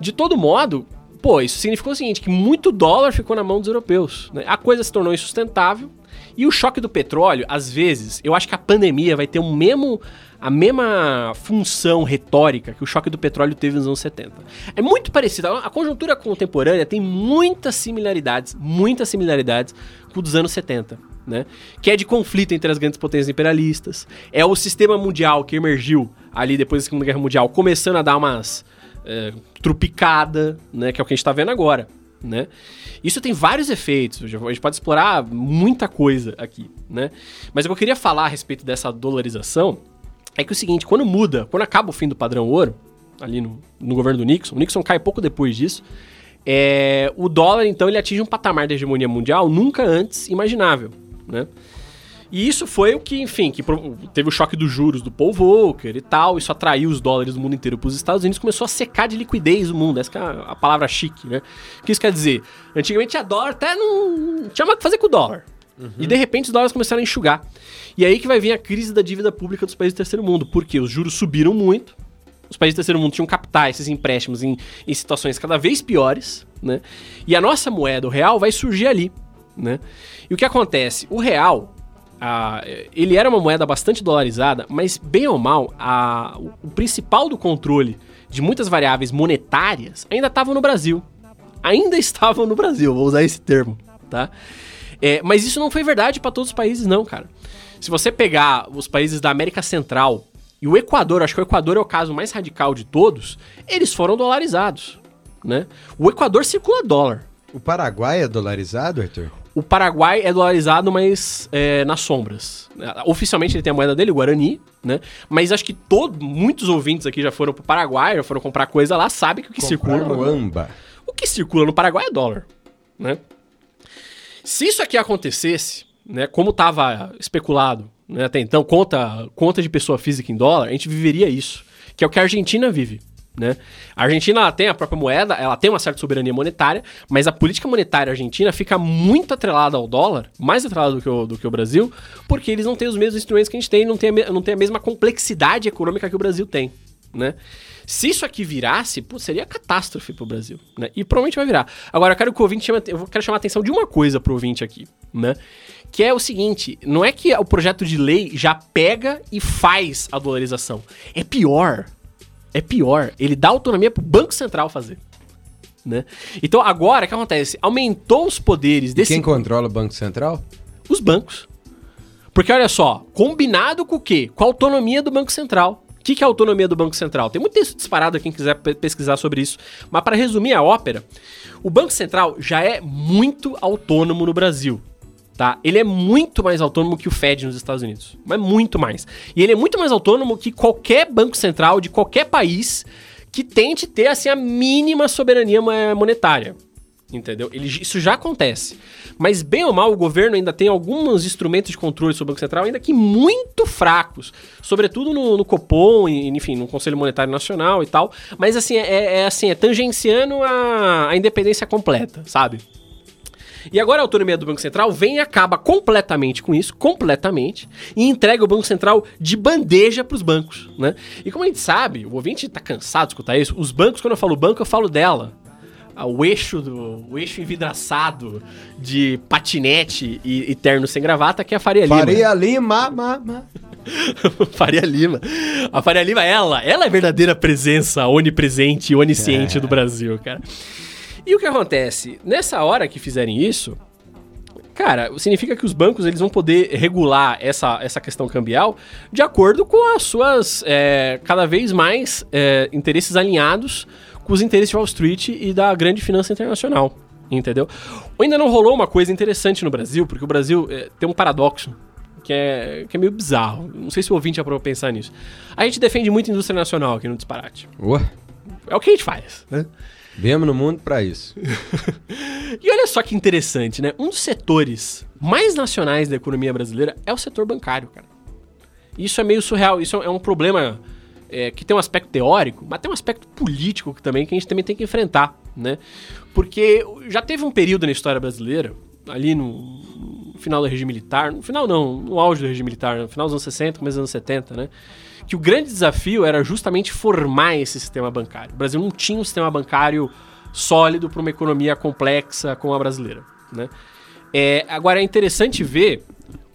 De todo modo, pô, isso significou o seguinte, que muito dólar ficou na mão dos europeus. Né? A coisa se tornou insustentável, e o choque do petróleo, às vezes, eu acho que a pandemia vai ter o mesmo, a mesma função retórica que o choque do petróleo teve nos anos 70. É muito parecido. A conjuntura contemporânea tem muitas similaridades, muitas similaridades com o dos anos 70. Né? Que é de conflito entre as grandes potências imperialistas. É o sistema mundial que emergiu ali depois da Segunda Guerra Mundial, começando a dar umas é, trupicada, né? Que é o que a gente está vendo agora. né? Isso tem vários efeitos, a gente pode explorar muita coisa aqui, né? Mas o que eu queria falar a respeito dessa dolarização é que é o seguinte, quando muda, quando acaba o fim do padrão ouro, ali no, no governo do Nixon, o Nixon cai pouco depois disso, é, o dólar, então, ele atinge um patamar de hegemonia mundial nunca antes imaginável, né? E isso foi o que, enfim, que teve o choque dos juros do Paul Volcker e tal, isso atraiu os dólares do mundo inteiro para os Estados Unidos, começou a secar de liquidez o mundo, essa é a, palavra chique, né? O que isso quer dizer? Antigamente a dólar até não tinha mais o que fazer com o dólar. Uhum. E de repente os dólares começaram a enxugar. E aí que vai vir a crise da dívida pública dos países do terceiro mundo, porque os juros subiram muito, os países do terceiro mundo tinham captar esses empréstimos em, em situações cada vez piores, né? E a nossa moeda, o real, vai surgir ali, né? E o que acontece? O real, a, ele era uma moeda bastante dolarizada, mas bem ou mal, a, o, principal do controle de muitas variáveis monetárias ainda estavam no Brasil. Ainda estavam no Brasil, vou usar esse termo, tá? É, mas isso não foi verdade para todos os países, não, cara. Se você pegar os países da América Central e o Equador, acho que o Equador é o caso mais radical de todos, eles foram dolarizados, né? O Equador circula dólar. O Paraguai é dolarizado, Arthur? O Paraguai é dolarizado, mas é, nas sombras. Oficialmente ele tem a moeda dele, o Guarani, né? Mas acho que todo, muitos ouvintes aqui já foram pro Paraguai, já foram comprar coisa lá, sabem que o que Comprar circula. Amba. O que circula no Paraguai é dólar, né? Se isso aqui acontecesse, né, como estava especulado né, até então, conta, conta de pessoa física em dólar, a gente viveria isso, que é o que a Argentina vive. Né? A Argentina tem a própria moeda, ela tem uma certa soberania monetária, mas a política monetária argentina fica muito atrelada ao dólar, mais atrelada do que o, do que o Brasil, porque eles não têm os mesmos instrumentos que a gente tem, não tem a, não tem a mesma complexidade econômica que o Brasil tem. Né? Se isso aqui virasse, seria catástrofe pro Brasil, né? E provavelmente vai virar. Agora, eu quero que o ouvinte chame, eu quero chamar a atenção de uma coisa pro ouvinte aqui, né? Que é o seguinte, não é que o projeto de lei já pega e faz a dolarização. É pior é pior. Ele dá autonomia pro Banco Central fazer. Né? Então agora, o que acontece? Aumentou os poderes desse. E quem controla o Banco Central? Os bancos. Porque olha só, combinado com o quê? Com a autonomia do Banco Central. O que, que é a autonomia do Banco Central? Tem muito texto disparado quem quiser pesquisar sobre isso. Mas para resumir a ópera, o Banco Central já é muito autônomo no Brasil tá? Ele é muito mais autônomo que o Fed nos Estados Unidos, mas muito mais. E ele é muito mais autônomo que qualquer banco central de qualquer país que tente ter assim a mínima soberania monetária. Entendeu? Ele, isso já acontece. Mas, bem ou mal, o governo ainda tem alguns instrumentos de controle sobre o Banco Central, ainda que muito fracos. Sobretudo no, no Copom, enfim, no Conselho Monetário Nacional e tal. Mas, assim, é, é assim, é tangenciando a, a independência completa, sabe? E agora a autonomia do Banco Central vem e acaba completamente com isso, completamente, e entrega o Banco Central de bandeja para os bancos, né? E como a gente sabe, o ouvinte está cansado de escutar isso, os bancos, quando eu falo banco, eu falo dela. Ah, o eixo do o eixo envidraçado de patinete e, e terno sem gravata que é a Faria Lima. Faria Lima, ma, ma. Faria Lima. A Faria Lima, ela, ela é a verdadeira presença onipresente e onisciente é. do Brasil, cara. E o que acontece? Nessa hora que fizerem isso, cara, significa que os bancos eles vão poder regular essa, essa questão cambial de acordo com as suas é, cada vez mais é, interesses alinhados com os interesses de Wall Street e da grande finança internacional. Entendeu? Ainda não rolou uma coisa interessante no Brasil, porque o Brasil é, tem um paradoxo que é, que é meio bizarro. Não sei se o ouvinte já para pensar nisso. A gente defende muito a indústria nacional aqui no Disparate. Ué? É o que a gente faz, né? Viemos no mundo para isso. e olha só que interessante, né? Um dos setores mais nacionais da economia brasileira é o setor bancário, cara. Isso é meio surreal. Isso é um problema é, que tem um aspecto teórico, mas tem um aspecto político também que a gente também tem que enfrentar, né? Porque já teve um período na história brasileira, ali no, no final do regime militar, no final não, no auge do regime militar, no final dos anos 60, começo dos anos 70, né? Que o grande desafio era justamente formar esse sistema bancário. O Brasil não tinha um sistema bancário sólido para uma economia complexa como a brasileira. Né? É, agora é interessante ver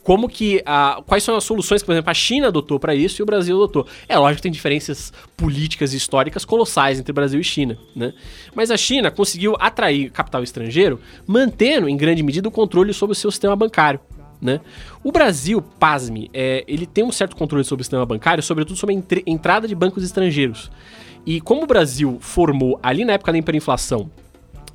como que a, quais são as soluções que, por exemplo, a China adotou para isso e o Brasil adotou. É lógico que tem diferenças políticas e históricas colossais entre Brasil e China, né? Mas a China conseguiu atrair capital estrangeiro, mantendo em grande medida o controle sobre o seu sistema bancário. Né? O Brasil, pasme, é, ele tem um certo controle sobre o sistema bancário, sobretudo sobre a entrada de bancos estrangeiros. E como o Brasil formou, ali na época da hiperinflação,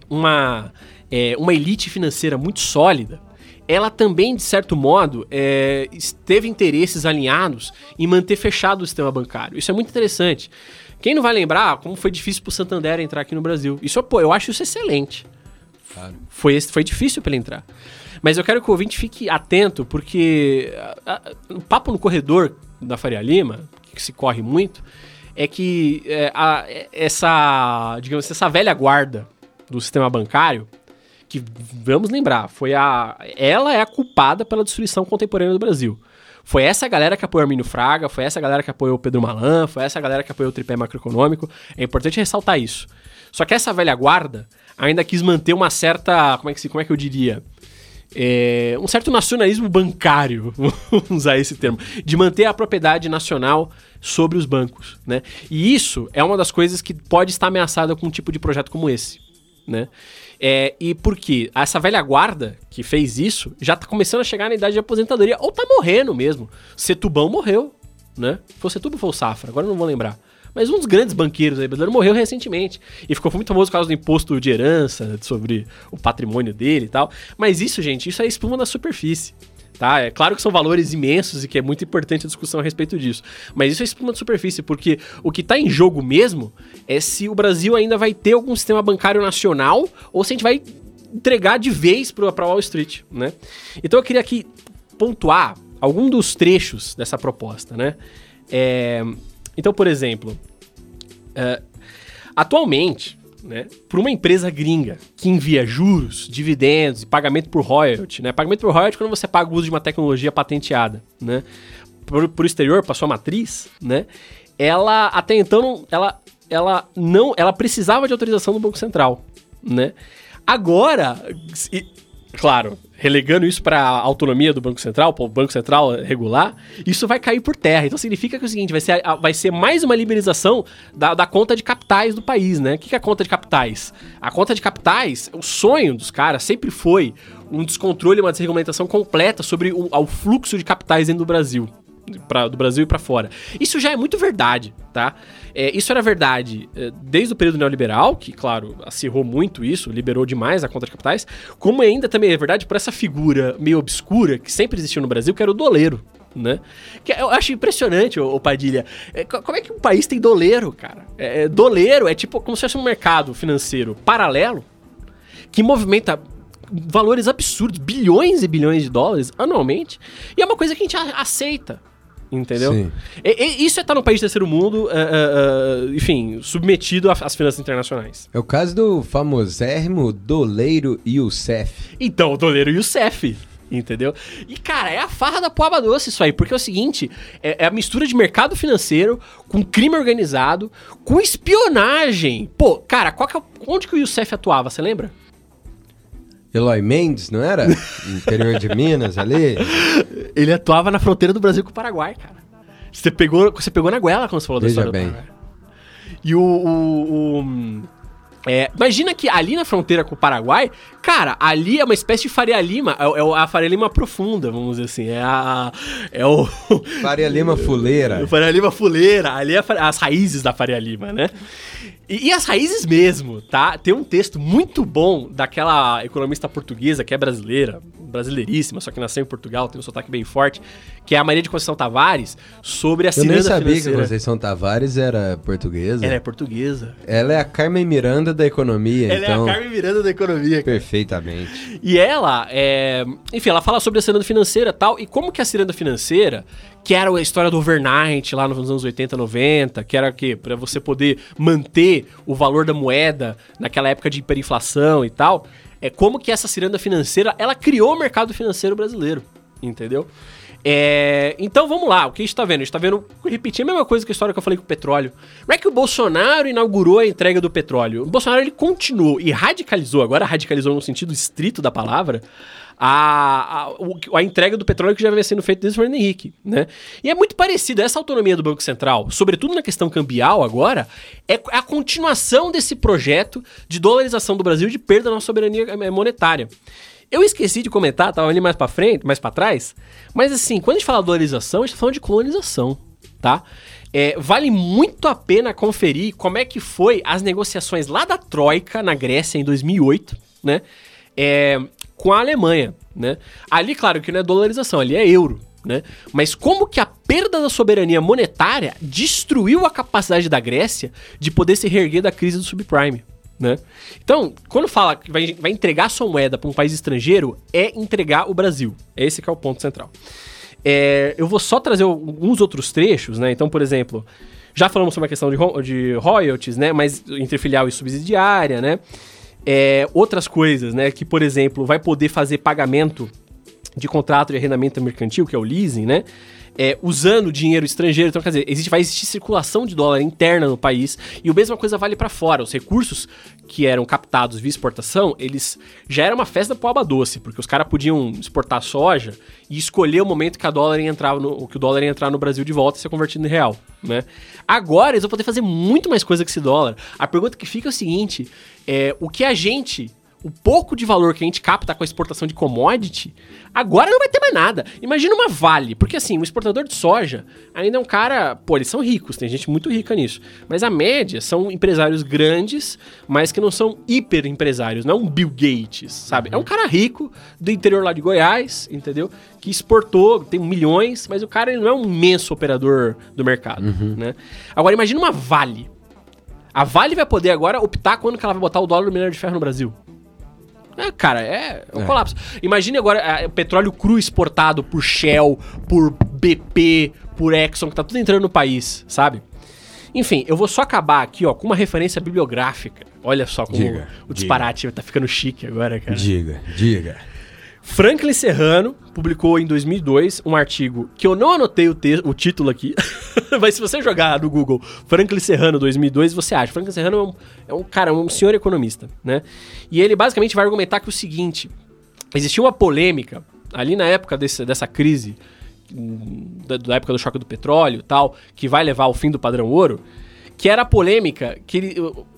uma, é, uma elite financeira muito sólida, ela também, de certo modo, é, teve interesses alinhados em manter fechado o sistema bancário. Isso é muito interessante. Quem não vai lembrar como foi difícil para o Santander entrar aqui no Brasil? Isso, pô, eu acho isso excelente. Claro. Foi, foi difícil para ele entrar. Mas eu quero que o ouvinte fique atento, porque o papo no corredor da Faria Lima, que se corre muito, é que é, a, essa, digamos essa velha guarda do sistema bancário, que vamos lembrar, foi a, ela é a culpada pela destruição contemporânea do Brasil. Foi essa galera que apoiou Arminio Fraga, foi essa galera que apoiou o Pedro Malan, foi essa galera que apoiou o tripé macroeconômico. É importante ressaltar isso. Só que essa velha guarda ainda quis manter uma certa. Como é que, como é que eu diria? É, um certo nacionalismo bancário, vamos usar esse termo, de manter a propriedade nacional sobre os bancos. Né? E isso é uma das coisas que pode estar ameaçada com um tipo de projeto como esse. Né? É, e porque essa velha guarda que fez isso já está começando a chegar na idade de aposentadoria, ou está morrendo mesmo. Setubão morreu, né? Foi o ou foi o Safra? Agora eu não vou lembrar. Mas um dos grandes banqueiros aí brasileiro morreu recentemente. E ficou muito famoso por causa do imposto de herança, sobre o patrimônio dele e tal. Mas isso, gente, isso é espuma da superfície. Tá? É claro que são valores imensos e que é muito importante a discussão a respeito disso. Mas isso é espuma de superfície, porque o que está em jogo mesmo é se o Brasil ainda vai ter algum sistema bancário nacional ou se a gente vai entregar de vez para Wall Street, né? Então eu queria aqui pontuar algum dos trechos dessa proposta, né? É, então, por exemplo, uh, atualmente, né, para uma empresa gringa que envia juros, dividendos e pagamento por royalty, né, pagamento por royalty é quando você paga o uso de uma tecnologia patenteada, né, por, por exterior, para sua matriz, né, ela até então ela, ela não, ela precisava de autorização do Banco Central, né. Agora, claro, relegando isso para a autonomia do Banco Central, para o Banco Central regular, isso vai cair por terra. Então significa que é o seguinte, vai ser, vai ser mais uma liberalização da, da conta de capitais do país, né? O que é a conta de capitais? A conta de capitais, o sonho dos caras sempre foi um descontrole, uma desregulamentação completa sobre o, fluxo de capitais dentro do Brasil pra, do Brasil e para fora. Isso já é muito verdade, tá? É, isso era verdade é, desde o período neoliberal, que, claro, acirrou muito isso, liberou demais a conta de capitais, como ainda também é verdade por essa figura meio obscura que sempre existiu no Brasil, que era o doleiro. Né? Que eu acho impressionante, o Padilha. É, como é que um país tem doleiro, cara? É, é, doleiro é tipo como se fosse um mercado financeiro paralelo que movimenta valores absurdos, bilhões e bilhões de dólares anualmente, e é uma coisa que a gente aceita. Entendeu? Sim. E, e, isso é estar no país terceiro mundo, uh, uh, uh, enfim, submetido às finanças internacionais. É o caso do famosérrimo doleiro Youssef. Então, o doleiro Youssef. Entendeu? E, cara, é a farra da poaba doce isso aí, porque é o seguinte: é, é a mistura de mercado financeiro com crime organizado, com espionagem. Pô, cara, qual que é, onde que o Youssef atuava, você lembra? Eloy Mendes, não era? Interior de Minas ali. Ele atuava na fronteira do Brasil com o Paraguai, cara. Você pegou, você pegou na goela quando você falou Veja da história bem. do Paraguai. E o, o, o é, imagina que ali na fronteira com o Paraguai, cara, ali é uma espécie de Faria Lima, é, é a Faria Lima profunda, vamos dizer assim. É a. É o. Faria Lima fuleira. Faria Lima fuleira, ali é as raízes da Faria Lima, né? E, e, as raízes mesmo, tá? Tem um texto muito bom daquela economista portuguesa que é brasileira, brasileiríssima, só que nasceu em Portugal, tem um sotaque bem forte, que é a Maria de Conceição Tavares, sobre a Eu nem sabia financeira. que Conceição Tavares era portuguesa. Ela é portuguesa. Ela é a Carmen Miranda da economia, ela então... Ela é a Carmen Miranda da economia. Cara. Perfeitamente. E ela, é... enfim, ela fala sobre a ciranda financeira e tal, e como que a ciranda financeira que era a história do overnight lá nos anos 80, 90, que era que para você poder manter o valor da moeda naquela época de hiperinflação e tal, é como que essa ciranda financeira, ela criou o mercado financeiro brasileiro, entendeu? É, então vamos lá, o que a gente tá vendo? A gente tá vendo, repetir a mesma coisa que a história que eu falei com o petróleo. Não é que o Bolsonaro inaugurou a entrega do petróleo. O Bolsonaro ele continuou e radicalizou, agora radicalizou no sentido estrito da palavra, a, a, a, entrega do petróleo que já vem sendo feita desde o Fernando Henrique, né? E é muito parecido, essa autonomia do Banco Central, sobretudo na questão cambial agora, é a continuação desse projeto de dolarização do Brasil de perda da nossa soberania eh, monetária. Eu esqueci de comentar, tava ali mais para frente, mais para trás, mas assim, quando a gente fala dolarização, a gente tá falando de colonização. Tá? tá? É, vale muito a pena conferir como é que foi as negociações lá da Troika, na Grécia, em 2008, né? É, com a Alemanha, né? Ali, claro que não é dolarização, ali é euro, né? Mas como que a perda da soberania monetária destruiu a capacidade da Grécia de poder se reerguer da crise do subprime, né? Então, quando fala que vai, vai entregar sua moeda para um país estrangeiro, é entregar o Brasil. Esse que é o ponto central. É, eu vou só trazer alguns outros trechos, né? Então, por exemplo, já falamos sobre a questão de, de royalties, né? Mas entre filial e subsidiária, né? É, outras coisas, né? Que, por exemplo, vai poder fazer pagamento de contrato de arrendamento mercantil, que é o leasing, né? É, usando dinheiro estrangeiro. Então, quer dizer, existe, vai existir circulação de dólar interna no país e a mesma coisa vale para fora. Os recursos que eram captados via exportação, eles já era uma festa pro aba doce, porque os caras podiam exportar soja e escolher o momento que a dólar ia entrar no, que o dólar ia entrar no Brasil de volta e ser convertido em real, né? Agora eles vão poder fazer muito mais coisa que esse dólar. A pergunta que fica é o seguinte: é, o que a gente o pouco de valor que a gente capta com a exportação de commodity, agora não vai ter mais nada. Imagina uma Vale, porque assim, o exportador de soja ainda é um cara, pô, eles são ricos, tem gente muito rica nisso. Mas a média são empresários grandes, mas que não são hiper empresários, não é um Bill Gates, sabe? É um cara rico do interior lá de Goiás, entendeu? Que exportou, tem milhões, mas o cara ele não é um imenso operador do mercado, uhum. né? Agora imagina uma Vale. A Vale vai poder agora optar quando que ela vai botar o dólar do minério de ferro no Brasil. É, cara, é, é um é. colapso. Imagine agora é, petróleo cru exportado por Shell, por BP, por Exxon, que tá tudo entrando no país, sabe? Enfim, eu vou só acabar aqui, ó, com uma referência bibliográfica. Olha só como diga, o disparate diga. tá ficando chique agora, cara. Diga, diga. Franklin Serrano publicou em 2002 um artigo que eu não anotei o, o título aqui, mas se você jogar no Google Franklin Serrano 2002, você acha. Franklin Serrano é um, é um cara, um senhor economista, né? E ele basicamente vai argumentar que o seguinte: existia uma polêmica ali na época desse, dessa crise, da, da época do choque do petróleo tal, que vai levar ao fim do padrão ouro, que era a polêmica que ele,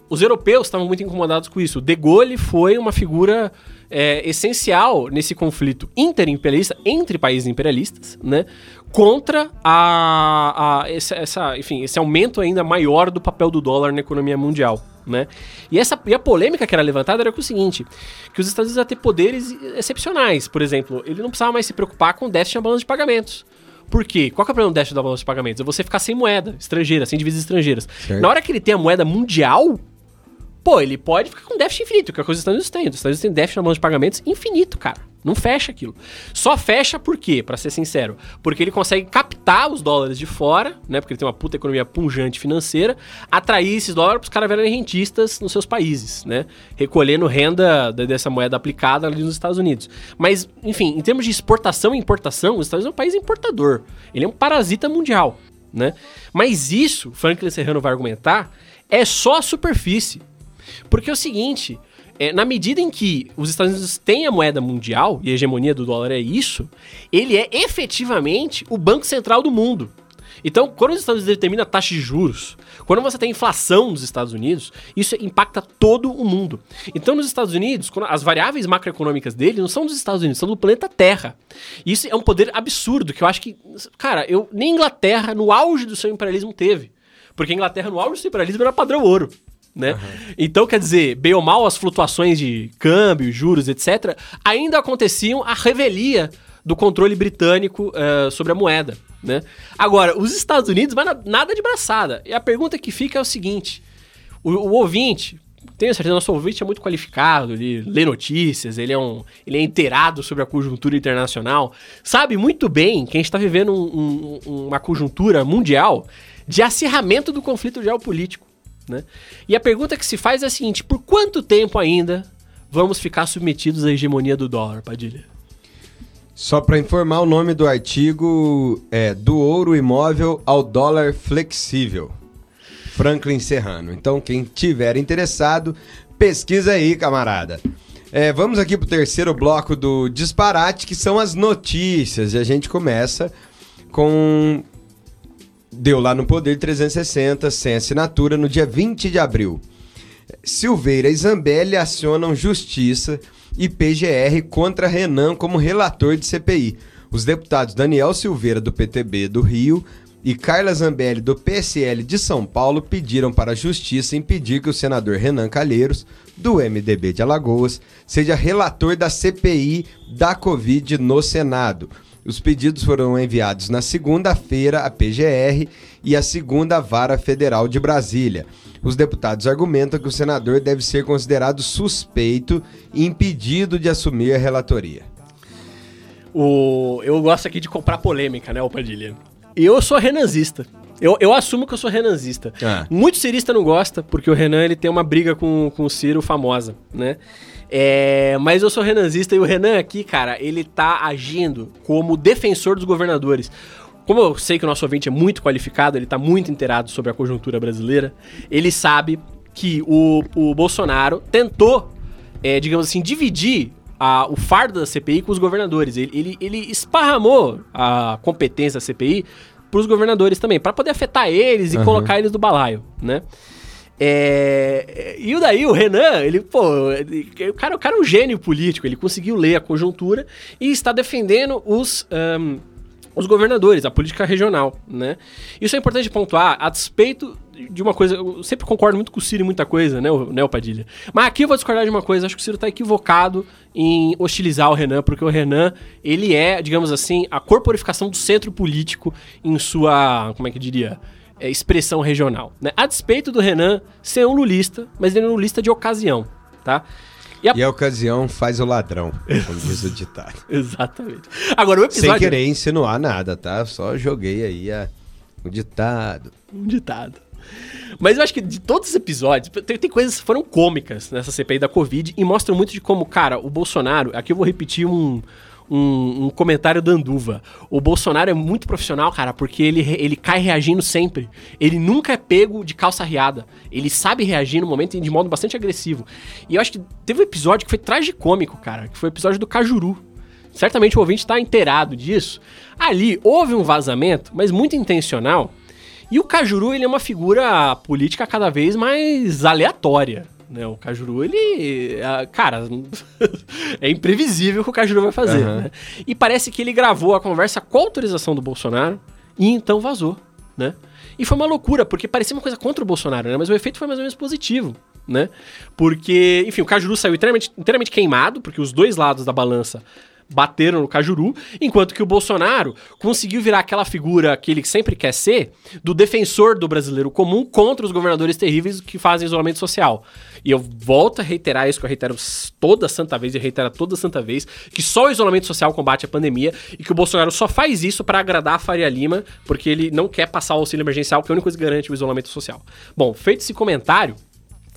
os europeus estavam muito incomodados com isso. De Gaulle foi uma figura é, essencial nesse conflito interimperialista entre países imperialistas, né? Contra a, a essa, essa, enfim, esse aumento ainda maior do papel do dólar na economia mundial. Né? E, essa, e a polêmica que era levantada era com o seguinte: que os Estados Unidos iam ter poderes excepcionais. Por exemplo, ele não precisava mais se preocupar com déficit na balança de pagamentos. Por quê? Qual que é o problema do déficit da balança de pagamentos? É você ficar sem moeda estrangeira, sem divisas estrangeiras. Certo. Na hora que ele tem a moeda mundial, pô, ele pode ficar com déficit infinito, que é a coisa que os Estados Unidos têm. Os Estados Unidos têm déficit na mão de pagamentos infinito, cara. Não fecha aquilo. Só fecha por quê? Pra ser sincero. Porque ele consegue captar os dólares de fora, né? Porque ele tem uma puta economia punjante financeira, atrair esses dólares pros caras virarem rentistas nos seus países, né? Recolhendo renda dessa moeda aplicada ali nos Estados Unidos. Mas, enfim, em termos de exportação e importação, os Estados Unidos é um país importador. Ele é um parasita mundial, né? Mas isso, Franklin Serrano vai argumentar, é só a superfície. Porque é o seguinte, é, na medida em que os Estados Unidos têm a moeda mundial, e a hegemonia do dólar é isso, ele é efetivamente o banco central do mundo. Então, quando os Estados Unidos determinam a taxa de juros, quando você tem inflação nos Estados Unidos, isso impacta todo o mundo. Então, nos Estados Unidos, as variáveis macroeconômicas dele não são dos Estados Unidos, são do planeta Terra. Isso é um poder absurdo que eu acho que, cara, eu nem Inglaterra no auge do seu imperialismo teve. Porque a Inglaterra no auge do seu imperialismo era padrão ouro né? Uhum. Então, quer dizer, bem ou mal, as flutuações de câmbio, juros, etc., ainda aconteciam a revelia do controle britânico uh, sobre a moeda, né? Agora, os Estados Unidos vai nada de braçada. E a pergunta que fica é o seguinte: o, o ouvinte, tenho certeza, nosso ouvinte é muito qualificado, ele lê notícias, ele é, um, ele é inteirado sobre a conjuntura internacional, sabe muito bem que a gente está vivendo um, um, uma conjuntura mundial de acirramento do conflito geopolítico. Né? E a pergunta que se faz é a seguinte: por quanto tempo ainda vamos ficar submetidos à hegemonia do dólar, Padilha? Só para informar, o nome do artigo é Do Ouro Imóvel ao Dólar Flexível. Franklin Serrano. Então, quem tiver interessado, pesquisa aí, camarada. É, vamos aqui para o terceiro bloco do disparate, que são as notícias. E a gente começa com deu lá no Poder 360, sem assinatura, no dia 20 de abril. Silveira e Zambelli acionam justiça e PGR contra Renan como relator de CPI. Os deputados Daniel Silveira, do PTB do Rio, e Carla Zambelli, do PSL de São Paulo, pediram para a Justiça impedir que o senador Renan Calheiros, do MDB de Alagoas, seja relator da CPI da Covid no Senado. Os pedidos foram enviados na segunda-feira à PGR e à segunda Vara Federal de Brasília. Os deputados argumentam que o senador deve ser considerado suspeito e impedido de assumir a relatoria. O, eu gosto aqui de comprar polêmica, né, o Padilha? Eu sou renanzista. Eu, eu assumo que eu sou renanzista. Ah. Muito cirista não gosta, porque o Renan ele tem uma briga com, com o Ciro famosa, né? É, mas eu sou renanzista e o Renan aqui, cara, ele tá agindo como defensor dos governadores. Como eu sei que o nosso ouvinte é muito qualificado, ele tá muito inteirado sobre a conjuntura brasileira, ele sabe que o, o Bolsonaro tentou, é, digamos assim, dividir a- o fardo da CPI com os governadores. Ele, ele, ele esparramou a competência da CPI pros governadores também, para poder afetar eles e Aham. colocar eles do balaio, né? É, e o daí, o Renan, ele, pô, ele- o, cara, o cara é um gênio político, ele conseguiu ler a conjuntura e está defendendo os, ahn, os governadores, a política regional, né? Isso é importante pontuar, a despeito de uma coisa, eu sempre concordo muito com o Ciro em muita coisa, né, o, né, o Padilha? Mas aqui eu vou discordar de uma coisa, acho que o Ciro tá equivocado em hostilizar o Renan, porque o Renan, ele é, digamos assim, a corporificação do centro político em sua, como é que eu diria, é, expressão regional, né? A despeito do Renan ser um lulista, mas ele é um lulista de ocasião, tá? E a- E a ocasião faz o ladrão, como diz o ditado. Exatamente. Agora, o episódio... Sem querer insinuar nada, tá? Só joguei aí a, o ditado. Um ditado. Mas eu acho que de todos os episódios, tem, tem coisas que foram cômicas nessa CPI da Covid e mostram muito de como, cara, o Bolsonaro. Aqui eu vou repetir um, um, um comentário da Anduva. O Bolsonaro é muito profissional, cara, porque ele, ele cai reagindo sempre. Ele nunca é pego de calça riada. Ele sabe reagir no momento e de modo bastante agressivo. E eu acho que teve um episódio que foi tragicômico, cara, que foi o episódio do Cajuru. Certamente o ouvinte está inteirado disso. Ali houve um vazamento, mas muito intencional. E o Cajuru, ele é uma figura política cada vez mais aleatória. Né? O Cajuru, ele. ah, Cara, é imprevisível o que o Cajuru vai fazer. Aham. né? E parece que ele gravou a conversa com autorização do Bolsonaro e então vazou. Né? E foi uma loucura, porque parecia uma coisa contra o Bolsonaro, né? mas o efeito foi mais ou menos positivo. Né? Porque, enfim, o Cajuru saiu inteiramente, inteiramente queimado, porque os dois lados da balança bateram no Cajuru, enquanto que o Bolsonaro conseguiu virar aquela figura que ele sempre quer ser, do defensor do brasileiro comum contra os governadores terríveis que fazem isolamento social. E eu volto a reiterar isso que eu reitero toda santa vez e reitero toda santa vez, que só o isolamento social combate a pandemia e que o Bolsonaro só faz isso para agradar a Faria Lima, porque ele não quer passar o auxílio emergencial, que é a única coisa que garante o isolamento social. Bom, feito esse comentário,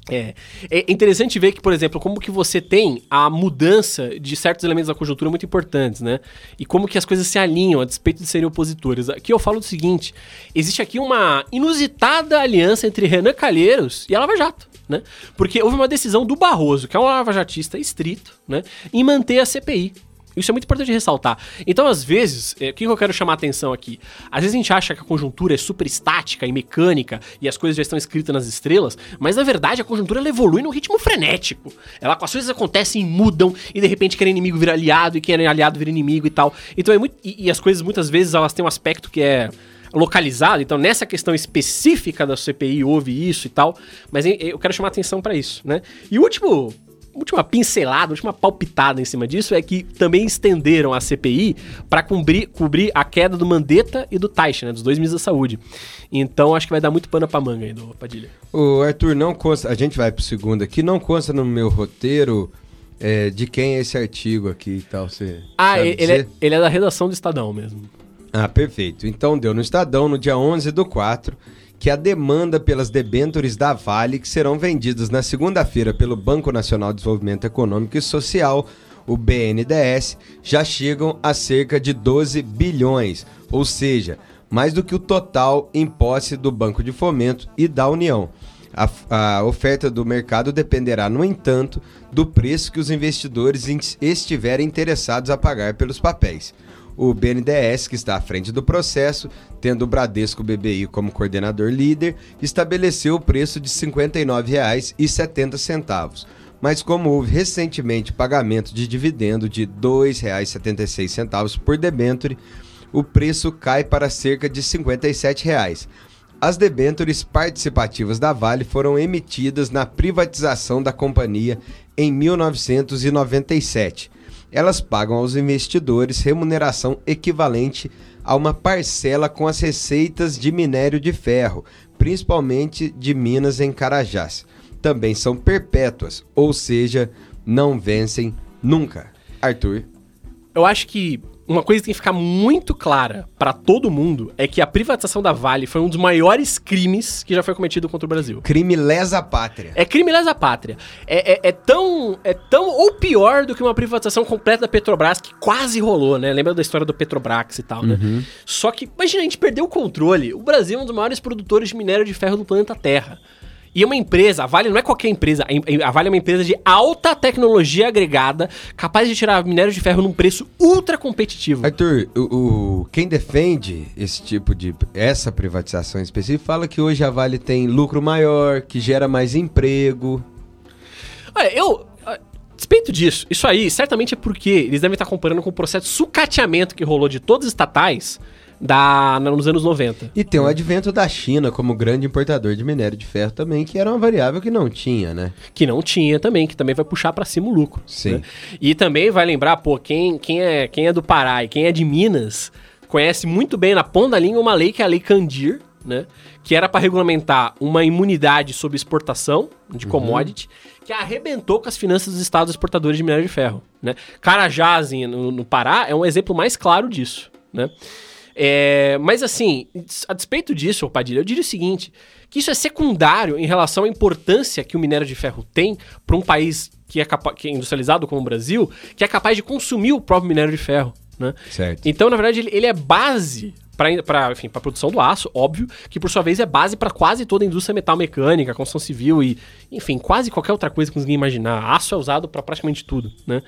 é. É interessante ver que, por exemplo, como que você tem a mudança de certos elementos da conjuntura muito importantes, né? E como que as coisas se alinham a despeito de serem opositores. Aqui eu falo do seguinte: existe aqui uma inusitada aliança entre Renan Calheiros e a Lava Jato, né? Porque houve uma decisão do Barroso, que é um lavajatista estrito, né? Em manter a CPI. Isso é muito importante ressaltar. Então, às vezes, é, o que eu quero chamar a atenção aqui? Às vezes a gente acha que a conjuntura é super estática e mecânica e as coisas já estão escritas nas estrelas, mas na verdade a conjuntura evolui num ritmo frenético. Ela, as coisas acontecem e mudam e de repente quem é inimigo vira aliado e quem é aliado vira inimigo e tal. Então é muito. E, e as coisas muitas vezes elas têm um aspecto que é localizado, então nessa questão específica da CPI houve isso e tal, mas eu quero chamar atenção pra isso, né? E o último última pincelada, última palpitada em cima disso é que também estenderam a CPI para cobrir, cobrir a queda do Mandetta e do Taish, né, dos dois ministros da saúde. Então acho que vai dar muito pano pra manga aí do Padilha. O Arthur, não consta. A gente vai pro segundo aqui, não consta no meu roteiro é, de quem é esse artigo aqui e tal. Você Ah, ele é, ele é da redação do Estadão mesmo. Ah, perfeito. Então deu no Estadão, no dia 11 do 4, que a demanda pelas debêntures da Vale, que serão vendidas na segunda-feira pelo Banco Nacional de Desenvolvimento Econômico e Social, o BNDES, já chegam a cerca de 12 bilhões, ou seja, mais do que o total em posse do Banco de Fomento e da União. A, a oferta do mercado dependerá, no entanto, do preço que os investidores in- estiverem interessados a pagar pelos papéis. O BNDES, que está à frente do processo, tendo o Bradesco BBI como coordenador líder, estabeleceu o preço de R$ 59,70. Mas como houve recentemente pagamento de dividendo de R$ 2,76 por debênture, o preço cai para cerca de 57 reais. As debêntures participativas da Vale foram emitidas na privatização da companhia em 1997. Elas pagam aos investidores remuneração equivalente a uma parcela com as receitas de minério de ferro, principalmente de minas em Carajás. Também são perpétuas, ou seja, não vencem nunca. Arthur. Eu acho que uma coisa que tem que ficar muito clara para todo mundo é que a privatização da Vale foi um dos maiores crimes que já foi cometido contra o Brasil. Crime lesa pátria. É crime lesa pátria. É, é, é, tão, é tão ou pior do que uma privatização completa da Petrobras que quase rolou, né? Lembra da história do Petrobras e tal, né? Uhum. Só que, imagina, a gente perdeu o controle. O Brasil é um dos maiores produtores de minério de ferro do planeta Terra. E é uma empresa, a Vale não é qualquer empresa, a Vale é uma empresa de alta tecnologia agregada, capaz de tirar minério de ferro num preço ultra competitivo. Arthur, o, o, quem defende esse tipo de. essa privatização específica fala que hoje a Vale tem lucro maior, que gera mais emprego. Olha, eu. Despeito disso, isso aí certamente é porque eles devem estar comparando com o processo de sucateamento que rolou de todas as estatais da, nos anos 90. E tem o advento da China como grande importador de minério de ferro também, que era uma variável que não tinha, né? Que não tinha também, que também vai puxar para cima o lucro. Sim. né? E também vai lembrar, pô, quem, quem, é, quem é do Pará e quem é de Minas conhece muito bem na ponta da língua uma lei que é a Lei Candir, né? Que era para regulamentar uma imunidade sobre exportação de commodity, que arrebentou com as finanças dos estados exportadores de minério de ferro, né? Carajás, no, no Pará, é um exemplo mais claro disso, né? É, mas assim, a despeito disso, Padilha, eu diria o seguinte: que isso é secundário em relação à importância que o minério de ferro tem para um país que é, que é industrializado como o Brasil, que é capaz de consumir o próprio minério de ferro. Né? Então, na verdade, ele, ele é base para a produção do aço, óbvio, que por sua vez é base para quase toda a indústria metal mecânica, construção civil e, enfim, quase qualquer outra coisa que conseguir imaginar. Aço é usado para praticamente tudo, né?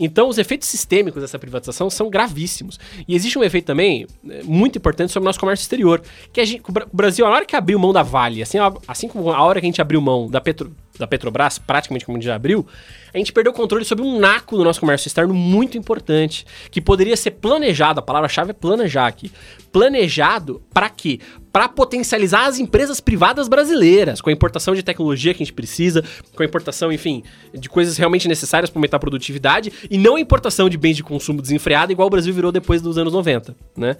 Então, os efeitos sistêmicos dessa privatização são gravíssimos. E existe um efeito também eh, muito importante sobre o nosso comércio exterior, que a gente, o Bra- o Brasil, na hora que abriu mão da Vale, assim, a- assim como a hora que a gente abriu mão da, Petro, da Petrobras, praticamente como a gente já abriu, a gente perdeu o controle sobre um naco do nosso comércio externo muito importante, que poderia ser planejado, a palavra-chave é planejar aqui. Planejado para quê? Para potencializar as empresas privadas brasileiras, com a importação de tecnologia que a gente precisa, com a importação, enfim, de coisas realmente necessárias para aumentar a produtividade, e não a importação de bens de consumo desenfreado, igual o Brasil virou depois dos anos 90, né?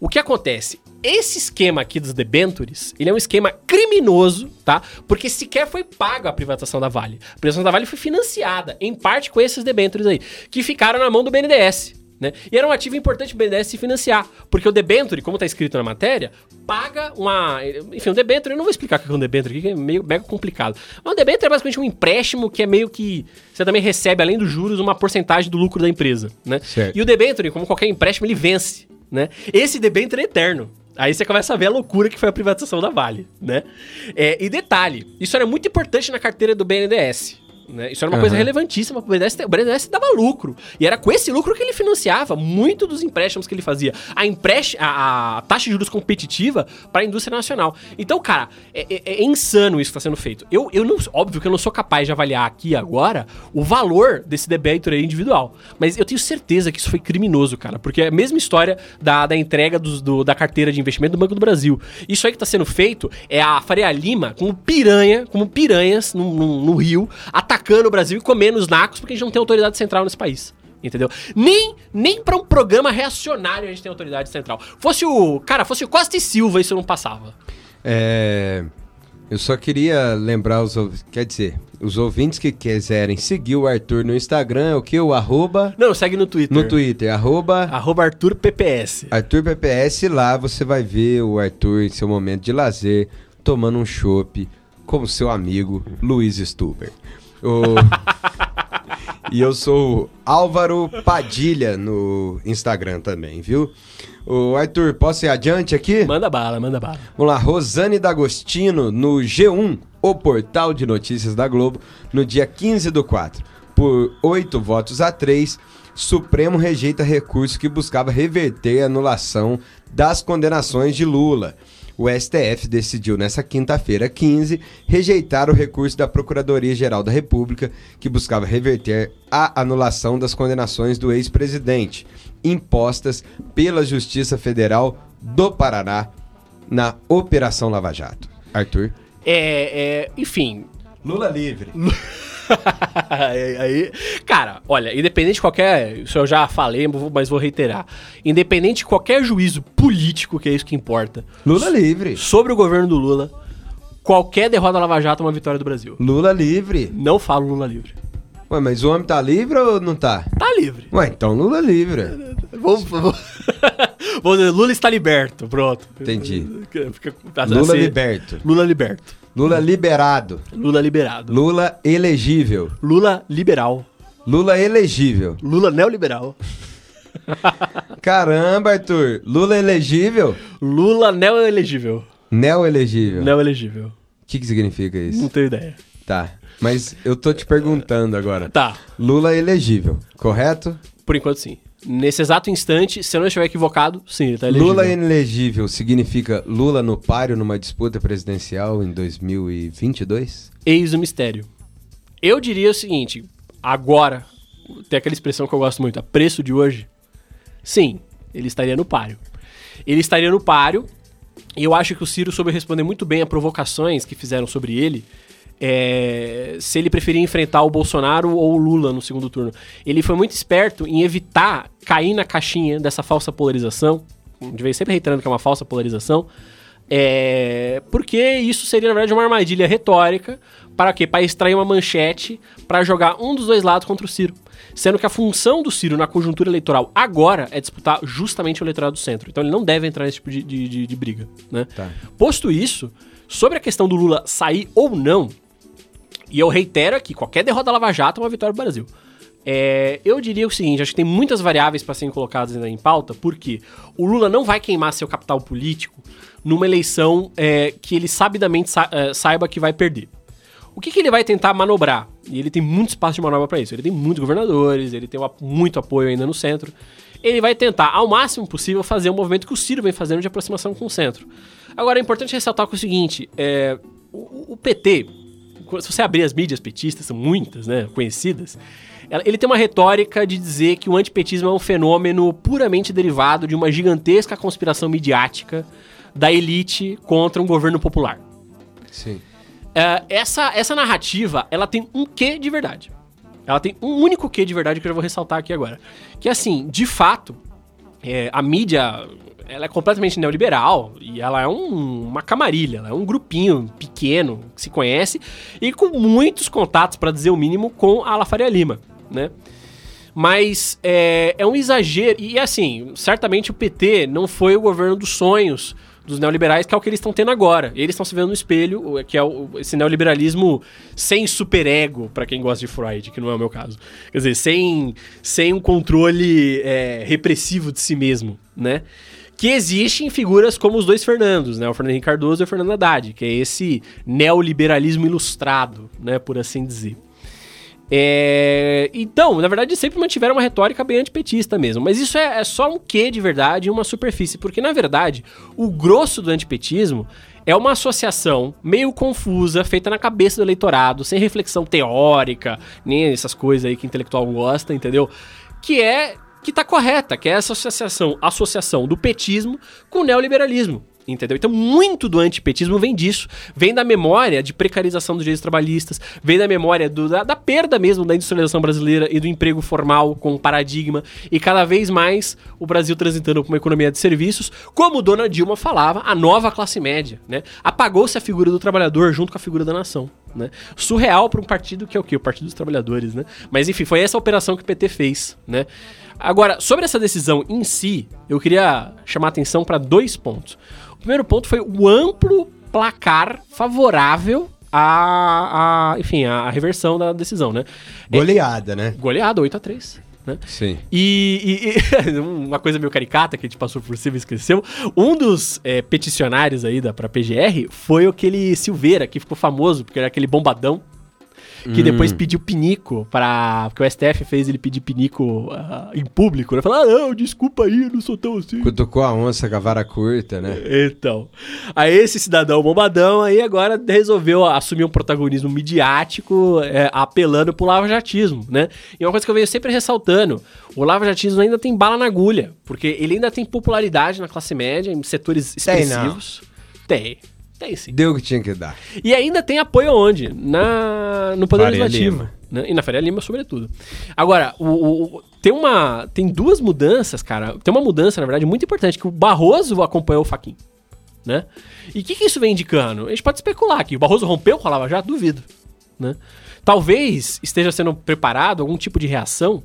O que acontece? Esse esquema aqui dos debentures, ele é um esquema criminoso, tá? Porque sequer foi pago a privatização da Vale. A privatização da Vale foi financiada, em parte com esses debentures aí, que ficaram na mão do BNDES. Né? E era um ativo importante o BNDES se financiar, porque o debenture, como está escrito na matéria, paga uma... Enfim, o debenture, eu não vou explicar o que é um debenture aqui, que é meio mega complicado. Mas um debenture é basicamente um empréstimo que é meio que... Você também recebe, além dos juros, uma porcentagem do lucro da empresa, né? Certo. E o debenture, como qualquer empréstimo, ele vence, né? Esse debenture é eterno. Aí você começa a ver a loucura que foi a privatização da Vale, né? É, e detalhe, isso era muito importante na carteira do BNDES. Né? Isso era uma Aham. coisa relevantíssima para o BNDES. O BNDES dava lucro. E era com esse lucro que ele financiava muito dos empréstimos que ele fazia. A, emprést... a, a taxa de juros competitiva para a indústria nacional. Então, cara, é, é- é insano isso que está sendo feito. Eu, eu não, óbvio que eu não sou capaz de avaliar aqui agora o valor desse debênture aí individual. Mas eu tenho certeza que isso foi criminoso, cara. Porque é a mesma história da, da entrega dos- do- da carteira de investimento do Banco do Brasil. Isso aí que está sendo feito é a Faria Lima como piranha, como piranhas no, no- no Rio, atacando o Brasil e comendo os nacos porque a gente não tem autoridade central nesse país. Entendeu? Nem, nem para um programa reacionário a gente tem autoridade central. Fosse o. Cara, fosse o Costa e Silva, isso não passava. É, eu só queria lembrar os ouvintes, quer dizer, os ouvintes que quiserem seguir o Arthur no Instagram, é o que? O arroba Não, segue no Twitter. no Twitter, arroba Arroba Arthur PPS. Arthur PPS, lá você vai ver o Arthur em seu momento de lazer, tomando um chopp com o seu amigo Luiz Stuber. O- e eu sou o Álvaro Padilha no Instagram também, viu? O Arthur, posso ir adiante aqui? Manda bala, manda bala. Vamos lá, Rosane D'Agostino no G1, o portal de notícias da Globo, no dia 15 do 4. Por 8 votos a 3, Supremo rejeita recurso que buscava reverter a anulação das condenações de Lula. O STF decidiu nessa quinta-feira 15 rejeitar o recurso da Procuradoria-Geral da República que buscava reverter a anulação das condenações do ex-presidente impostas pela Justiça Federal do Paraná na Operação Lava Jato. Arthur. É, é, enfim. Lula livre. aí, cara, olha, independente de qualquer. Isso eu já falei, mas vou reiterar. Independente de qualquer juízo político, que é isso que importa. Lula livre. Sobre o governo do Lula, qualquer derrota da Lava Jato é uma vitória do Brasil. Lula livre. Não falo Lula livre. Ué, mas o homem tá livre ou não tá? Tá livre. Ué, então Lula livre. Vamos, vamos. Lula está liberto, pronto. Entendi. Lula assim, liberto. Lula liberto. Lula liberado. Lula liberado. Lula elegível. Lula liberal. Lula elegível. Lula neoliberal. Caramba, Arthur. Lula elegível? Lula neoelegível. Neoelegível. Neoelegível. O que, que significa isso? Não tenho ideia. Tá. Mas eu tô te perguntando agora. Tá. Lula elegível, correto? Por enquanto, sim. Nesse exato instante, se eu não estiver equivocado, sim, ele tá elegível. Lula inelegível significa Lula no páreo numa disputa presidencial em 2022? Eis o mistério. Eu diria o seguinte, agora, tem aquela expressão que eu gosto muito, a preço de hoje. Sim, ele estaria no páreo. Ele estaria no páreo, e eu acho que o Ciro soube responder muito bem a provocações que fizeram sobre ele, é, se ele preferia enfrentar o Bolsonaro ou o Lula no segundo turno. Ele foi muito esperto em evitar cair na caixinha dessa falsa polarização, de vez sempre reiterando que é uma falsa polarização, é, porque isso seria, na verdade, uma armadilha retórica para quê? Para extrair uma manchete para jogar um dos dois lados contra o Ciro. Sendo que a função do Ciro na conjuntura eleitoral agora é disputar justamente o eleitorado do centro. Então ele não deve entrar nesse tipo de, de, de, de briga. Né? Tá. Posto isso, sobre a questão do Lula sair ou não, e eu reitero aqui, qualquer derrota da Lava Jato é uma vitória do Brasil. É, eu diria o seguinte, acho que tem muitas variáveis para serem colocadas ainda em pauta, porque o Lula não vai queimar seu capital político numa eleição é, que ele sabidamente sa é, saiba que vai perder. O que, que, ele vai tentar manobrar? E ele tem muito espaço de manobra para isso. Ele tem muitos governadores, ele tem muito apoio ainda no centro. Ele vai tentar, ao máximo possível, fazer o um movimento que o Ciro vem fazendo de aproximação com o centro. Agora, é importante ressaltar que é o seguinte: é, o, o PT, se você abrir as mídias petistas, são muitas, né, conhecidas, ele tem uma retórica de dizer que o antipetismo é um fenômeno puramente derivado de uma gigantesca conspiração midiática da elite contra um governo popular. Sim. Uh, essa, essa narrativa, ela tem um quê de verdade. Ela tem um único quê de verdade que eu já vou ressaltar aqui agora. Que assim, de fato, é, a mídia ela é completamente neoliberal e ela é um, uma camarilha, ela é um grupinho pequeno que se conhece e com muitos contatos, para dizer o mínimo, com a La Faria Lima, né? Mas é, é um exagero, e assim, certamente o PT não foi o governo dos sonhos dos neoliberais, que é o que eles estão tendo agora. Eles estão se vendo no espelho, que é o, esse neoliberalismo sem superego, para quem gosta de Freud, que não é o meu caso. Quer dizer, sem, sem um controle é, repressivo de si mesmo, né? Que existe em figuras como os dois Fernandos, né? O Fernando Henrique Cardoso e o Fernando Haddad, que é esse neoliberalismo ilustrado, né? Por assim dizer. É... Então, na verdade, sempre mantiveram uma retórica bem antipetista mesmo. Mas isso é, é só um quê de verdade, uma superfície. Porque, na verdade, o grosso do antipetismo é uma associação meio confusa, feita na cabeça do eleitorado, sem reflexão teórica, nem essas coisas aí que intelectual gosta, entendeu? Que é que está correta, que é essa associação, associação do petismo com o neoliberalismo. Entendeu? Então, muito do antipetismo vem disso. Vem da memória de precarização dos direitos trabalhistas, vem da memória do, da, da, perda mesmo da industrialização brasileira e do emprego formal como paradigma. E cada vez mais o Brasil transitando para uma economia de serviços, como Dona Dilma falava, a nova classe média. Né? Apagou-se a figura do trabalhador junto com a figura da nação. Né? Surreal para um partido que é o quê? O Partido dos Trabalhadores. Né? Mas enfim, foi essa operação que o PT fez. Né? Agora, sobre essa decisão em si, eu queria chamar atenção para dois pontos. O primeiro ponto foi o amplo placar favorável a, a enfim, a, reversão da decisão, né? Goleada, é, né? Goleada, 8 a 3 né? Sim. E, e, e, uma coisa meio caricata que a gente passou por cima e esqueceu. Um dos é, peticionários aí da, pra PGR foi aquele Silveira, que ficou famoso, porque era aquele bombadão que depois pediu pinico para Porque o STF fez ele pedir pinico ah, em público, né? Falar, ah, não, desculpa aí, não sou tão assim. Cutucou a onça com a vara curta, né? Então, aí esse cidadão bombadão aí agora resolveu assumir um protagonismo midiático, é, apelando pro lava-jatismo, né? E uma coisa que eu venho sempre ressaltando, o lava-jatismo ainda tem bala na agulha, porque ele ainda tem popularidade na classe média, em setores Tem, expressivos. Tem, tem, sim. Deu o que tinha que dar. E ainda tem apoio onde? Na, no Poder Faria Legislativo. Lima. né? E na Faria Lima, sobretudo. Agora, o, o- tem uma. Tem duas mudanças, cara. Tem uma mudança, na verdade, muito importante, que o Barroso acompanhou o Faquin. Né? E o que, que isso vem indicando? A gente pode especular que o Barroso rompeu com a Lava Jato, duvido. Né? Talvez esteja sendo preparado algum tipo de reação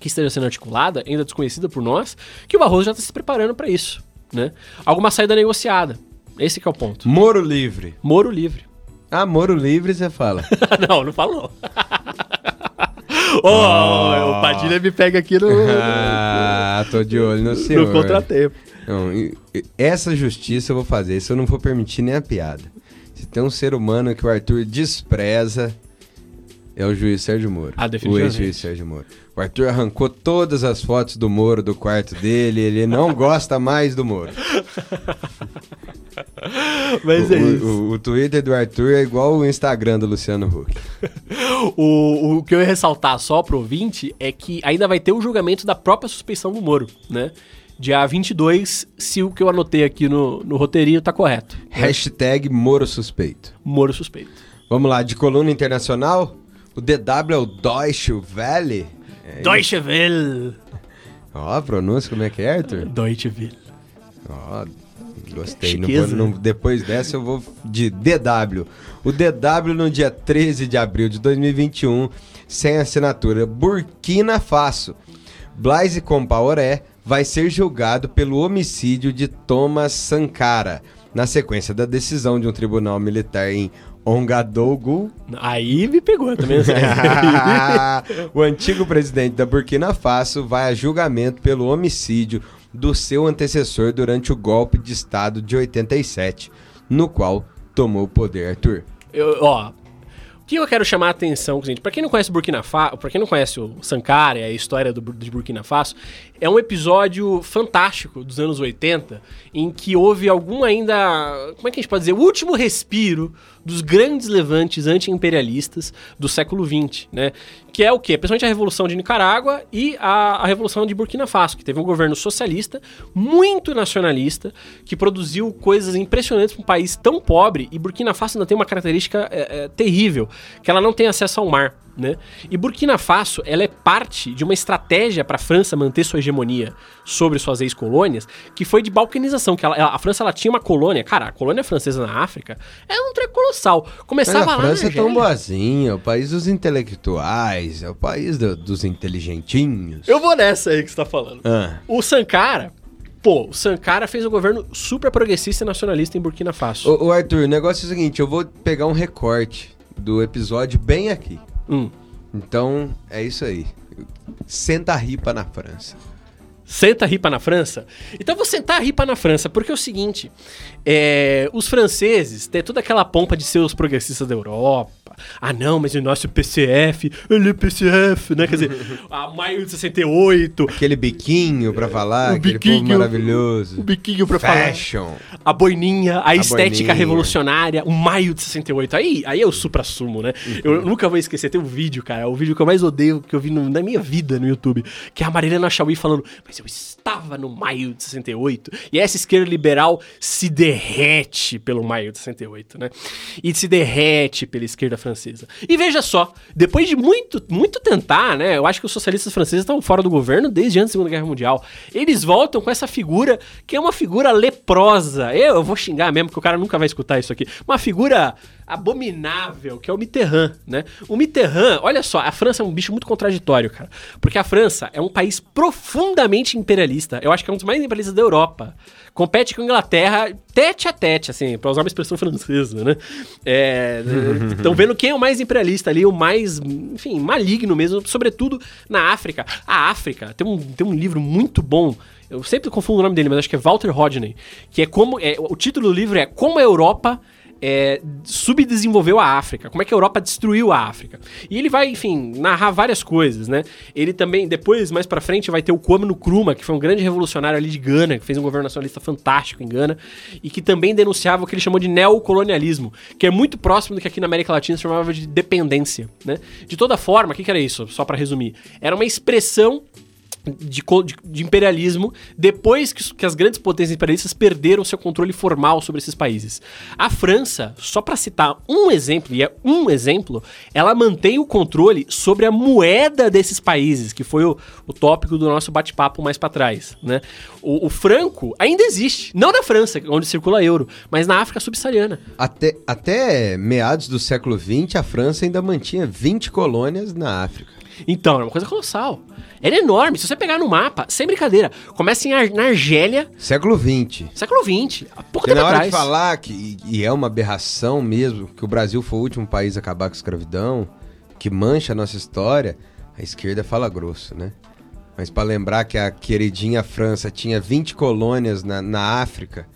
que esteja sendo articulada, ainda desconhecida por nós, que o Barroso já está se preparando para isso. Né? Alguma saída negociada. Esse que é o ponto. Moro livre. Moro livre. Ah, Moro livre, você fala. não, não falou. oh, o Padilha me pega aqui no, ah, tô de olho no senhor. no contratempo. Não, essa justiça eu vou fazer, isso eu não vou permitir nem a piada. Se tem um ser humano que o Arthur despreza, é o juiz Sérgio Moro. Ah, O definitivamente. ex-juiz Sérgio Moro. O Arthur arrancou todas as fotos do Moro do quarto dele, ele não gosta mais do Moro. Mas o, é o- isso. o- o Twitter do Arthur é igual o Instagram do Luciano Huck. O, o que eu ia ressaltar só pro ouvinte é que ainda vai ter o julgamento da própria suspeição do Moro, né? Dia 22, se o que eu anotei aqui no, no roteirinho tá correto. Hashtag Moro suspeito. Moro suspeito. Vamos lá, de coluna internacional, o DW é o Deutsche Welle. É Deutsche Welle. Ó, a pronúncia, como é que é, Arthur? Deutsche Welle. Ó, gostei. Não Chiqueza. vou- não- depois dessa eu vou de DW. O DW no dia 13 de abril de 2021, sem assinatura. Burkina Faso. Blaise Compaoré vai ser julgado pelo homicídio de Thomas Sankara, na sequência da decisão de um tribunal militar em Ongadougou, Aí me pegou também. o antigo presidente da Burkina Faso vai a julgamento pelo homicídio do seu antecessor durante o golpe de Estado de 87, no qual tomou o poder, Arthur. Eu- ó, o que eu quero chamar a atenção, gente, pra quem não conhece o Burkina Faso, pra quem não conhece o Sankara e a história do, de Burkina Faso, é um episódio fantástico dos anos 80, em que houve algum ainda, como é que a gente pode dizer, o último respiro dos grandes levantes anti-imperialistas do século XX, né? Que é o quê? Principalmente a Revolução de Nicarágua e a, a Revolução de Burkina Faso, que teve um governo socialista, muito nacionalista, que produziu coisas impressionantes para um país tão pobre. E Burkina Faso ainda tem uma característica é, é, terrível, que ela não tem acesso ao mar. Né? E Burkina Faso ela é parte de uma estratégia para a França manter sua hegemonia sobre suas ex-colônias, que foi de balcanização. Que ela- a França ela tinha uma colônia, cara, a colônia francesa na África era um treco colossal. Mas Começava a lá França é tão Argélia. boazinha, é o país dos intelectuais, é o país do- dos inteligentinhos. Eu vou nessa aí que você tá falando. Ah, O Sankara, pô, o Sankara fez um governo super progressista e nacionalista em Burkina Faso. Ô, ô, Arthur, o negócio é o seguinte, eu vou pegar um recorte do episódio bem aqui. Hum. Então, é isso aí. Senta a ripa na França. Senta a ripa na França? Então eu vou sentar a ripa na França, porque é o seguinte: é, os franceses têm toda aquela pompa de ser os progressistas da Europa. Ah, não, mas o nosso PCF, ele é PCF, né? Quer dizer, a maio de 68, Aquele biquinho pra falar, O biquinho, maravilhoso. o biquinho pra falar. Fashion. A boininha, a, estética boininha. revolucionária, o maio de 68. Aí, aí é o supra-sumo, né? Eu nunca vou esquecer. Tem um vídeo, cara, o vídeo que eu mais odeio que eu vi no- na minha vida no YouTube, que é a Marilena Chauí falando, mas eu estava no maio de 68. E essa esquerda liberal se derrete pelo maio de 68, né? E se derrete pela esquerda francesa. E veja só, depois de muito, muito tentar, né? Eu acho que os socialistas franceses estão fora do governo desde antes da Segunda Guerra Mundial. Eles voltam com essa figura que é uma figura leprosa. Eu, eu vou xingar mesmo, porque o cara nunca vai escutar isso aqui. Uma figura abominável, que é o Mitterrand, né? O Mitterrand, olha só, a França é um bicho muito contraditório, cara. Porque a França é um país profundamente imperialista. Eu acho que é um dos mais imperialistas da Europa. Compete com a Inglaterra tete a tete, assim, pra usar uma expressão francesa, né? Estão vendo quem é o mais imperialista ali, o mais, enfim, maligno mesmo, sobretudo na África. A África tem um, tem um livro muito bom. Eu sempre confundo o nome dele, mas acho que é Walter Rodney. Que é como. É, o título do livro é Como a Europa é, subdesenvolveu a África, como é que a Europa destruiu a África. E ele vai, enfim, narrar várias coisas, né? Ele também, depois, mais pra frente, vai ter o Kwame Nkrumah, que foi um grande revolucionário ali de Gana, que fez um governo nacionalista fantástico em Gana, e que também denunciava o que ele chamou de neocolonialismo, que é muito próximo do que aqui na América Latina se chamava de dependência, né? De toda forma, o que, que era isso? Só para resumir. Era uma expressão de, de, imperialismo depois que, que, as grandes potências imperialistas perderam seu controle formal sobre esses países. A França, só para citar um exemplo, e é um exemplo, ela mantém o controle sobre a moeda desses países, que foi o, o tópico do nosso bate-papo mais para trás. Né? O, o, franco ainda existe, não na França, onde circula euro, mas na África subsaariana. Até, até meados do século XX, a França ainda mantinha 20 colônias na África. Então, é uma coisa colossal. Era enorme. Se você pegar no mapa, sem brincadeira, começa em Ar na Argélia. Século XX. Século XX. Há pouco tempo na hora atrás. de falar que, e é uma aberração mesmo, que o Brasil foi o último país a acabar com a escravidão, que mancha a nossa história, a esquerda fala grosso, né? Mas para lembrar que a queridinha França tinha 20 colônias na, na África,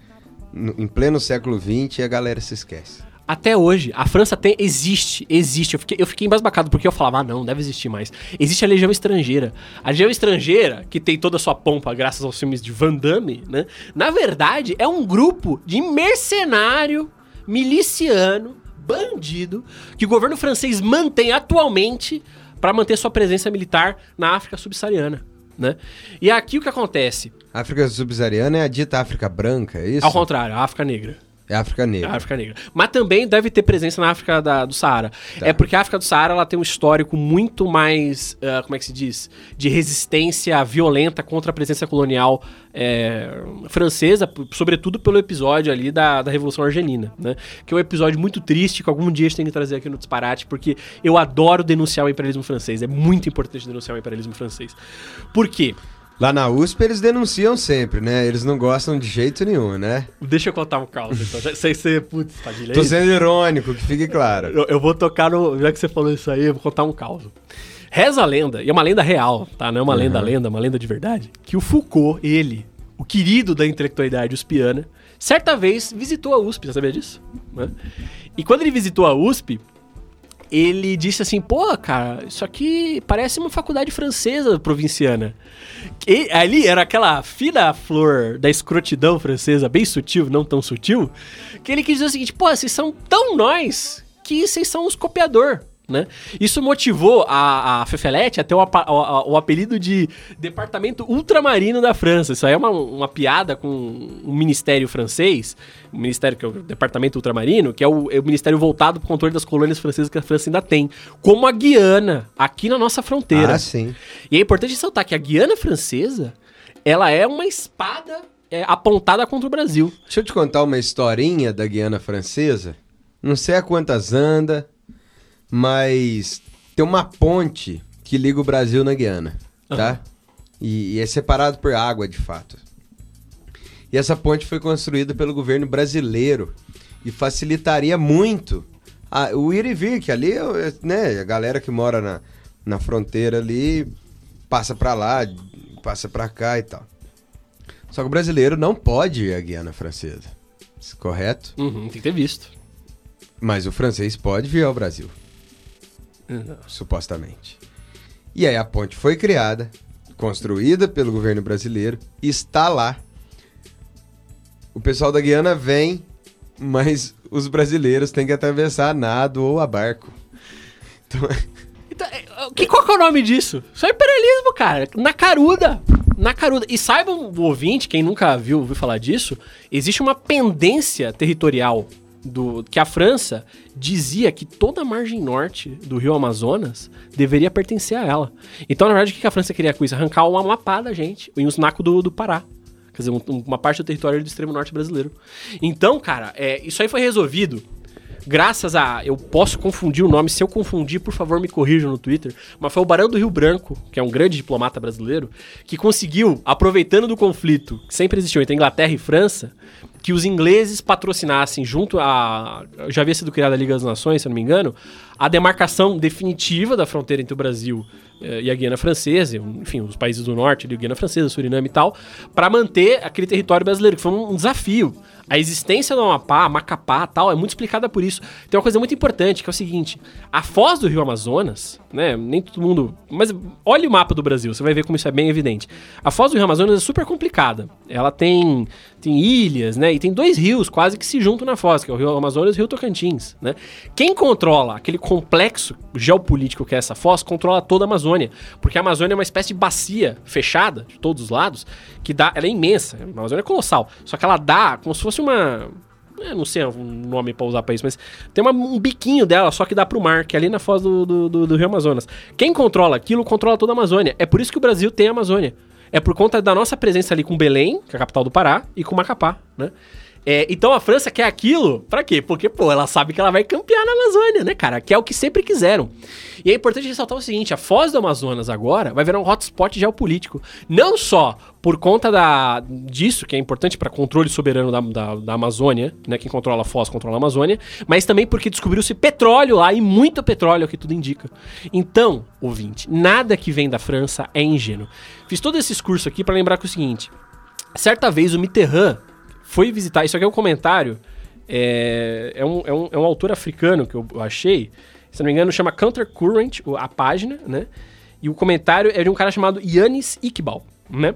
no, em pleno século XX, a galera se esquece. Até hoje, a França tem, existe, existe. Eu fiquei, eu fiquei embasbacado porque eu falava, ah, não, deve existir mais. Existe a Legião Estrangeira. A Legião Estrangeira, que tem toda a sua pompa graças aos filmes de Van Damme, né? Na verdade, é um grupo de mercenário, miliciano, bandido, que o governo francês mantém atualmente para manter sua presença militar na África subsaariana. Né? E aqui o que acontece? A África subsaariana é a dita África branca, é isso? Ao contrário, a África negra. É África Negra. É África Negra. Mas também deve ter presença na África da, do Saara. Tá. É porque a África do Saara ela tem um histórico muito mais, uh, como é que se diz? De resistência violenta contra a presença colonial é, francesa, sobretudo pelo episódio ali da, da Revolução Argelina, né? Que é um episódio muito triste que algum dia a gente tem que trazer aqui no Disparate, porque eu adoro denunciar o imperialismo francês. É muito importante denunciar o imperialismo francês. Por quê? Lá na USP eles denunciam sempre, né? Eles não gostam de jeito nenhum, né? Deixa eu contar um caos, então. Sei se, putz, tá de Tô sendo irônico, que fique claro. Eu, eu, vou tocar no. Já que você falou isso aí, eu vou contar um caos. Reza a lenda, e é uma lenda real, tá? Não é uma uhum. lenda, lenda, é uma lenda de verdade. Que o Foucault, ele, o querido da intelectualidade uspiana, certa vez visitou a USP, você sabia disso? Né? E quando ele visitou a USP, ele disse assim: pô, cara, isso aqui parece uma faculdade francesa provinciana. E ali era aquela fina flor da escrotidão francesa, bem sutil, não tão sutil, que ele quis dizer o seguinte: pô, vocês são tão nós que vocês são os copiador né? Isso motivou a, a Fefelete a ter o, o, o, apelido de Departamento Ultramarino da França. Isso aí é uma, uma piada com um ministério francês, o um ministério que é o Departamento Ultramarino, que é o, é o ministério voltado para o controle das colônias francesas que a França ainda tem, como a Guiana, aqui na nossa fronteira. Ah, sim. E é importante ressaltar que a Guiana francesa, ela é uma espada é, apontada contra o Brasil. Deixa eu te contar uma historinha da Guiana francesa. Não sei a quantas anda, mas tem uma ponte que liga o Brasil na Guiana, tá? Uhum. E, e, é separado por água, de fato. E essa ponte foi construída pelo governo brasileiro e facilitaria muito a, o ir e vir, que ali, né, a galera que mora na, na fronteira ali passa para lá, passa para cá e tal. Só que o brasileiro não pode ir à Guiana Francesa, correto? Uhum, tem que ter visto. Mas o francês pode vir ao Brasil. Uhum. Supostamente. E aí a ponte foi criada, construída pelo governo brasileiro, está lá. O pessoal da Guiana vem, mas os brasileiros têm que atravessar a nado ou a barco. Então... então é, que, qual que é o nome disso? Isso é imperialismo, cara. Na caruda. Na caruda. E saibam, o ouvinte, quem nunca viu, ouviu falar disso, existe uma pendência territorial do que a França dizia que toda a margem norte do rio Amazonas deveria pertencer a ela. Então, na verdade, o que a França queria com isso? Arrancar uma Amapá da gente, em os nacos do, do Pará. Quer dizer, um, uma parte do território do extremo norte brasileiro. Então, cara, é, isso aí foi resolvido graças a. Eu posso confundir o nome, se eu confundir, por favor, me corrijam no Twitter. Mas foi o Barão do Rio Branco, que é um grande diplomata brasileiro, que conseguiu, aproveitando do conflito que sempre existiu entre Inglaterra e França, que os ingleses patrocinassem junto a. Já havia sido criada a Liga das Nações, se eu não me engano, a demarcação definitiva da fronteira entre o Brasil eh, e a Guiana Francesa, enfim, os países do norte, a Guiana Francesa, Suriname e tal, para manter aquele território brasileiro, que foi um desafio. A existência do Amapá, Macapá tal, é muito explicada por isso. Tem uma coisa muito importante, que é o seguinte: a foz do rio Amazonas, né? Nem todo mundo. Mas olha o mapa do Brasil, você vai ver como isso é bem evidente. A foz do rio Amazonas é super complicada. Ela tem, tem ilhas, né? E tem dois rios quase que se juntam na foz, que é o rio Amazonas e o rio Tocantins, né? Quem controla aquele complexo geopolítico que é essa foz, controla toda a Amazônia. Porque a Amazônia é uma espécie de bacia fechada, de todos os lados, que dá. Ela é imensa. A Amazônia é colossal. Só que ela dá como se fosse uma. Eu não sei um nome pra usar pra isso, mas tem uma, um biquinho dela, só que dá pro mar, que é ali na foz do, do, do, do Rio Amazonas. Quem controla aquilo, controla toda a Amazônia. É por isso que o Brasil tem a Amazônia. É por conta da nossa presença ali com Belém, que é a capital do Pará, e com Macapá, né? É, então a França quer aquilo, pra quê? Porque, pô, ela sabe que ela vai campear na Amazônia, né, cara? Que é o que sempre quiseram. E é importante ressaltar o seguinte: a Foz do Amazonas agora vai virar um hotspot geopolítico. Não só por conta da, disso, que é importante para controle soberano da, da, da, Amazônia, né? Quem controla a Foz controla a Amazônia, mas também porque descobriu-se petróleo lá e muito petróleo, que tudo indica. Então, ouvinte, nada que vem da França é ingênuo. Fiz todo esse discurso aqui para lembrar que é o seguinte: certa vez o Mitterrand foi visitar. Isso aqui é um comentário. É, é, um, é, um, é um autor africano que eu achei. Se não me engano, chama Counter Current, a página, né? E o comentário é de um cara chamado Yannis Iqbal, né?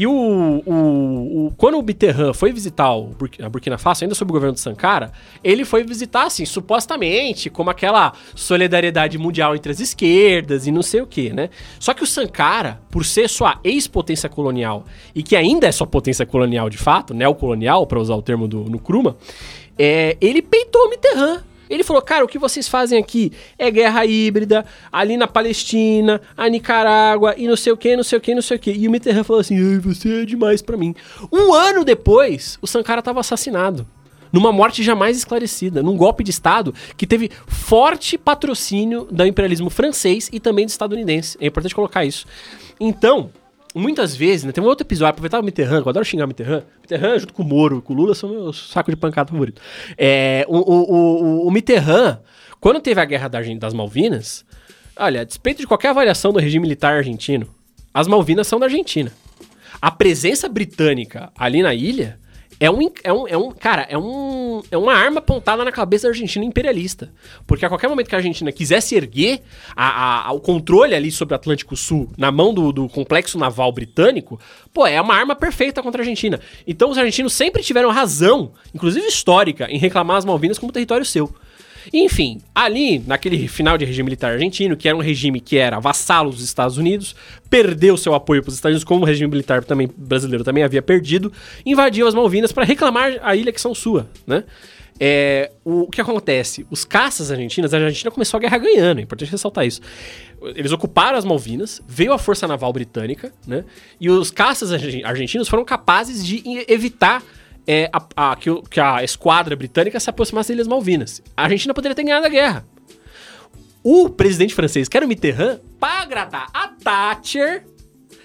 E o, o, o, quando o Mitterrand foi visitar o a Burkina Faso, ainda sob o governo de Sankara, ele foi visitar, assim, supostamente, como aquela solidariedade mundial entre as esquerdas e não sei o que, né? Só que o Sankara, por ser sua ex-potência colonial, e que ainda é sua potência colonial de fato, neocolonial, para usar o termo do Nkrumah, é, ele peitou o Mitterrand ele falou, cara, o que vocês fazem aqui é guerra híbrida, ali na Palestina, a Nicarágua, e não sei o que, não sei o que, não sei o que. E o Mitterrand falou assim, você é demais para mim. Um ano depois, o Sankara estava assassinado numa morte jamais esclarecida, num golpe de Estado que teve forte patrocínio do imperialismo francês e também do estadunidense. É importante colocar isso. Então, muitas vezes, né? Tem um outro episódio, aproveitar o Mitterrand, eu adoro xingar o Mitterrand. Mitterrand, junto com o Moro, com o Lula, são meu saco de pancada favorito. É, o, o, o, o Mitterrand, quando teve a guerra das Malvinas, olha, a despeito de qualquer avaliação do regime militar argentino, as Malvinas são da Argentina. A presença britânica ali na ilha é um, é um, é um cara, é, um, é uma arma apontada na cabeça da Argentina imperialista. Porque a qualquer momento que a Argentina quisesse erguer a, a, o controle ali sobre o Atlântico Sul na mão do, do complexo naval britânico, pô, é uma arma perfeita contra a Argentina. Então os argentinos sempre tiveram razão, inclusive histórica, em reclamar as Malvinas como território seu. Enfim, ali, naquele final de regime militar argentino, que era um regime que era vassalo dos Estados Unidos, perdeu seu apoio para os Estados Unidos, como o regime militar também brasileiro também havia perdido, invadiu as Malvinas para reclamar a ilha que são sua, né? É, o, que acontece? Os caças argentinos, a Argentina começou a guerra ganhando, é importante ressaltar isso. Eles ocuparam as Malvinas, veio a força naval britânica, né? E os caças argentinos foram capazes de evitar é, a, a, que, que, a esquadra britânica se aproximasse das Ilhas Malvinas. A Argentina poderia ter ganhado a guerra. O presidente francês, que era o Mitterrand, para agradar a Thatcher,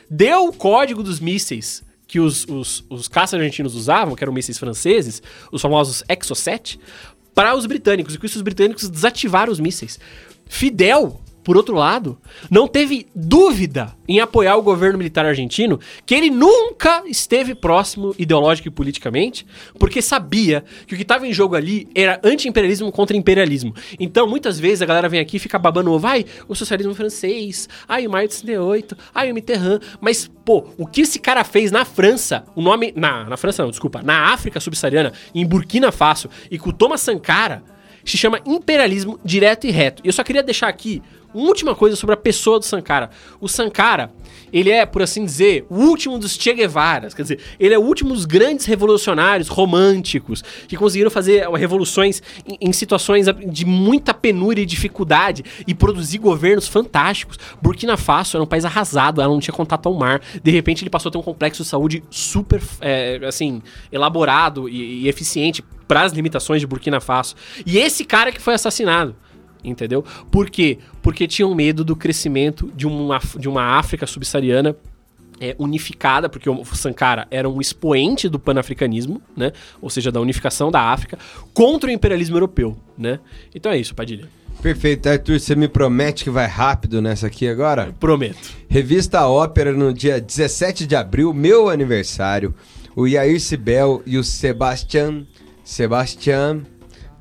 deu o código dos mísseis que os, os, os caças argentinos usavam, que eram mísseis franceses, os famosos Exocet, para os britânicos. E com isso os britânicos desativaram os mísseis. Fidel por outro lado, não teve dúvida em apoiar o governo militar argentino, que ele nunca esteve próximo ideológico e politicamente, porque sabia que o que estava em jogo ali era anti-imperialismo contra imperialismo. Então, muitas vezes a galera vem aqui e fica babando ovo, ai, o socialismo francês, ai, o maio de 68, ai, o Mitterrand, mas, pô, o que esse cara fez na França, o nome, na, na França não, desculpa, na África subsaariana, em Burkina Faso, e com o Thomas Sankara, se chama imperialismo direto e reto. E eu só queria deixar aqui uma última coisa sobre a pessoa do Sankara. O Sankara, ele é, por assim dizer, o último dos Che Guevaras. Quer dizer, ele é o último dos grandes revolucionários românticos que conseguiram fazer revoluções em, em situações de muita penúria e dificuldade e produzir governos fantásticos. Burkina Faso era um país arrasado, ela não tinha contato ao mar. De repente, ele passou a ter um complexo de saúde super, é, assim, elaborado e, e eficiente para as limitações de Burkina Faso. E esse cara que foi assassinado entendeu? Por quê? Porque tinham medo do crescimento de uma, de uma África subsaariana é, unificada, porque o Sankara era um expoente do panafricanismo, né? Ou seja, da unificação da África, contra o imperialismo europeu, né? Então é isso, Padilha. Perfeito, Arthur, você me promete que vai rápido nessa aqui agora? Prometo. Revista Ópera no dia 17 de abril, meu aniversário. O Yair Sibel e o Sebastian Sebastian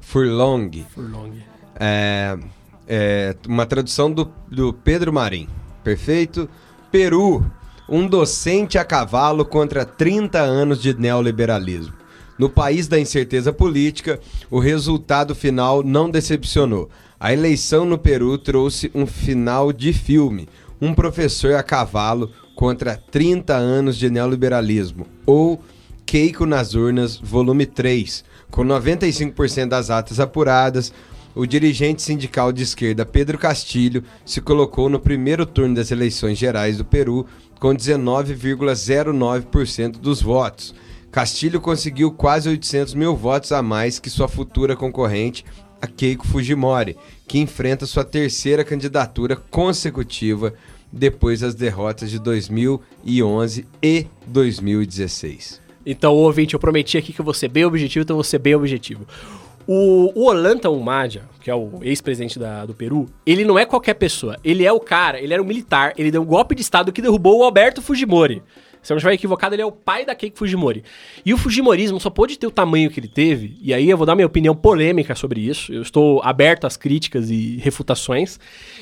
Furlong. Furlong. É, é uma tradução do, do Pedro Marim. Perfeito? Peru, um docente a cavalo contra 30 anos de neoliberalismo. No país da incerteza política, o resultado final não decepcionou. A eleição no Peru trouxe um final de filme. Um professor a cavalo contra 30 anos de neoliberalismo. Ou Keiko nas urnas, volume 3. Com 95% das atas apuradas, o dirigente sindical de esquerda Pedro Castilho se colocou no primeiro turno das eleições gerais do Peru com 19,09% dos votos. Castilho conseguiu quase 800 mil votos a mais que sua futura concorrente, a Keiko Fujimori, que enfrenta sua terceira candidatura consecutiva depois das derrotas de 2011 e 2016. Então, ouvinte, eu prometi aqui que eu vou ser bem objetivo, então eu vou ser bem objetivo. O, o Olanta Humadia, que é o ex-presidente do Peru, ele não é qualquer pessoa. Ele é o cara, ele era um militar, ele deu um golpe de estado que derrubou o Alberto Fujimori. Se eu não estiver equivocado, ele é o pai da Keiko Fujimori. E o Fujimorismo só pôde ter o tamanho que ele teve, e aí eu vou dar minha opinião polêmica sobre isso, eu estou aberto às críticas e refutações,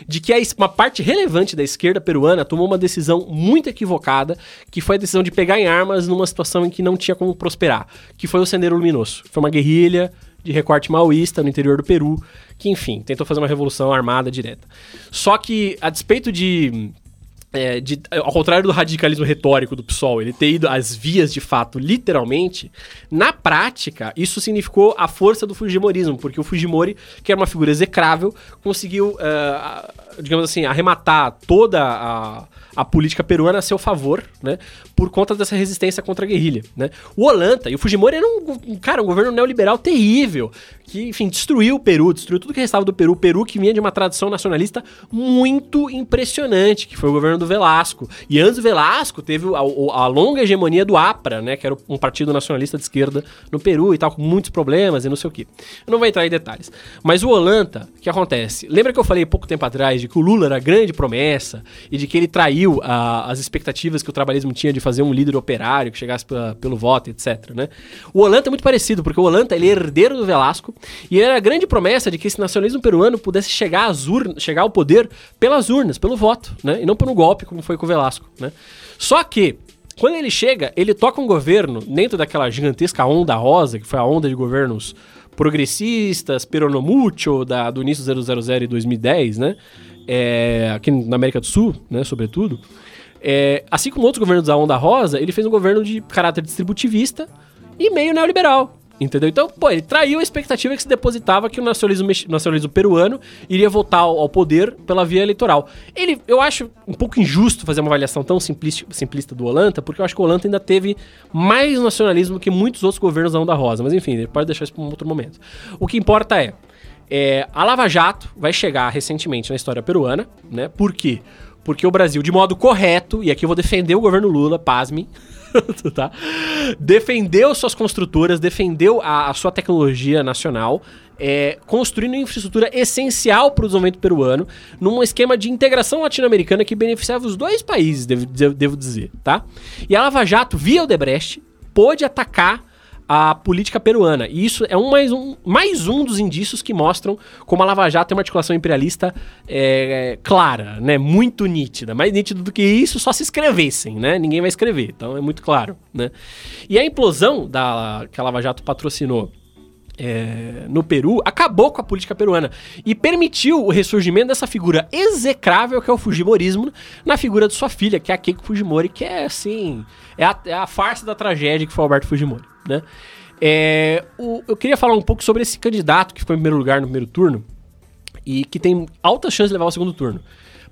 de que uma parte relevante da esquerda peruana tomou uma decisão muito equivocada, que foi a decisão de pegar em armas numa situação em que não tinha como prosperar, que foi o Sendero Luminoso. Foi uma guerrilha de recorte maoísta no interior do Peru, que enfim, tentou fazer uma revolução armada direta. Só que, a despeito de é, de, ao contrário do radicalismo retórico do PSOL, ele ter ido às vias de fato, literalmente, na prática, isso significou a força do Fujimorismo, porque o Fujimori, que era uma figura execrável, conseguiu, uh, digamos assim, arrematar toda a a política peruana a seu favor, né? Por conta dessa resistência contra a guerrilha, né? O Olanta e o Fujimori eram um, cara, um governo neoliberal terrível, que, enfim, destruiu o Peru, destruiu tudo que restava do Peru. O Peru que vinha de uma tradição nacionalista muito impressionante, que foi o governo do Velasco. E antes do Velasco teve a, a longa hegemonia do APRA, né? Que era um partido nacionalista de esquerda no Peru e tal, com muitos problemas e não sei o que. Eu não vou entrar em detalhes. Mas o Olanta, o que acontece? Lembra que eu falei pouco tempo atrás de que o Lula era grande promessa e de que ele traiu a, as expectativas que o trabalhismo tinha de fazer um líder operário que chegasse pela, pelo voto, etc. Né? O Olanta é muito parecido, porque o Olanta ele é herdeiro do Velasco e era a grande promessa de que esse nacionalismo peruano pudesse chegar, às urnas, chegar ao poder pelas urnas, pelo voto, né? e não pelo golpe, como foi com o Velasco. Né? Só que quando ele chega, ele toca um governo dentro daquela gigantesca onda rosa, que foi a onda de governos progressistas, peronomútil, da, do início 000 e 2010, né? É, aqui na América do Sul, né, sobretudo, é, assim como outros governos da Onda Rosa, ele fez um governo de caráter distributivista e meio neoliberal. Entendeu? Então, pô, ele traiu a expectativa que se depositava que o nacionalismo, nacionalismo peruano iria voltar ao, poder pela via eleitoral. Ele, eu acho um pouco injusto fazer uma avaliação tão simplista, simplista do Olanta, porque eu acho que o Olanta ainda teve mais nacionalismo que muitos outros governos da Onda Rosa. Mas enfim, ele pode deixar isso para um outro momento. O que importa é, é, a Lava Jato vai chegar recentemente na história peruana, né? Por quê? Porque o Brasil, de modo correto, e aqui eu vou defender o governo Lula, pasme, tá? defendeu suas construtoras, defendeu a, a sua tecnologia nacional, é, construindo infraestrutura essencial para o desenvolvimento peruano, num esquema de integração latino-americana que beneficiava os dois países, devo, devo dizer, tá? E a Lava Jato, via o Debrecht, pôde atacar a política peruana. E isso é um mais um, mais um dos indícios que mostram como a Lava Jato tem uma articulação imperialista é, clara, né? Muito nítida. Mais nítido do que isso, só se escrevessem, né? Ninguém vai escrever, então é muito claro, né? E a implosão da, que a Lava Jato patrocinou é, no Peru acabou com a política peruana e permitiu o ressurgimento dessa figura execrável que é o Fujimorismo na figura de sua filha, que é a Keiko Fujimori, que é assim, é a, é a farsa da tragédia que foi o Alberto Fujimori né? É, o, eu queria falar um pouco sobre esse candidato que ficou em primeiro lugar no primeiro turno e que tem alta chance de levar ao segundo turno.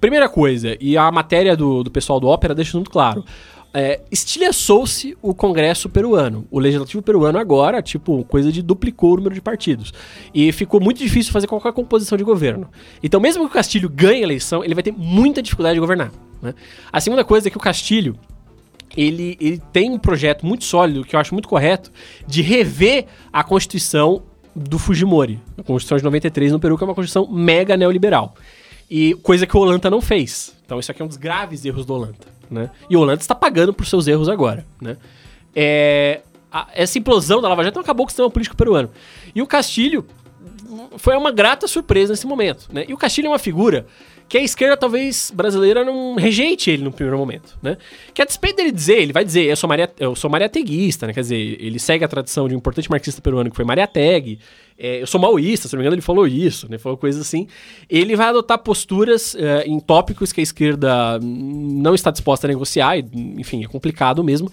Primeira coisa, e a matéria do, do pessoal do Ópera deixa muito claro. É, estilhaçou-se o Congresso peruano. O Legislativo peruano agora, tipo, coisa de duplicou o número de partidos. E ficou muito difícil fazer qualquer composição de governo. Então, mesmo que o Castilho ganhe a eleição, ele vai ter muita dificuldade de governar. Né? A segunda coisa é que o Castilho ele, ele tem um projeto muito sólido, que eu acho muito correto, de rever a Constituição do Fujimori, a Constituição de 93 no Peru, que é uma Constituição mega neoliberal. E coisa que o Holanda não fez. Então isso aqui é um dos graves erros do Holanda, né? E o Holanda está pagando por seus erros agora, né? É, a, essa implosão da Lava Jato acabou com o sistema político peruano. E o Castilho foi uma grata surpresa nesse momento, né? E o Castilho é uma figura que a esquerda talvez brasileira não rejeite ele no primeiro momento, né? Que a despeito dele dizer, ele vai dizer, eu sou Maria, eu sou mariateguista, né? Quer dizer, ele segue a tradição de um importante marxista peruano que foi Mariateg, é, eu sou maoísta, se não me engano ele falou isso, né? Falou coisas assim. Ele vai adotar posturas é, em tópicos que a esquerda não está disposta a negociar, e, enfim, é complicado mesmo.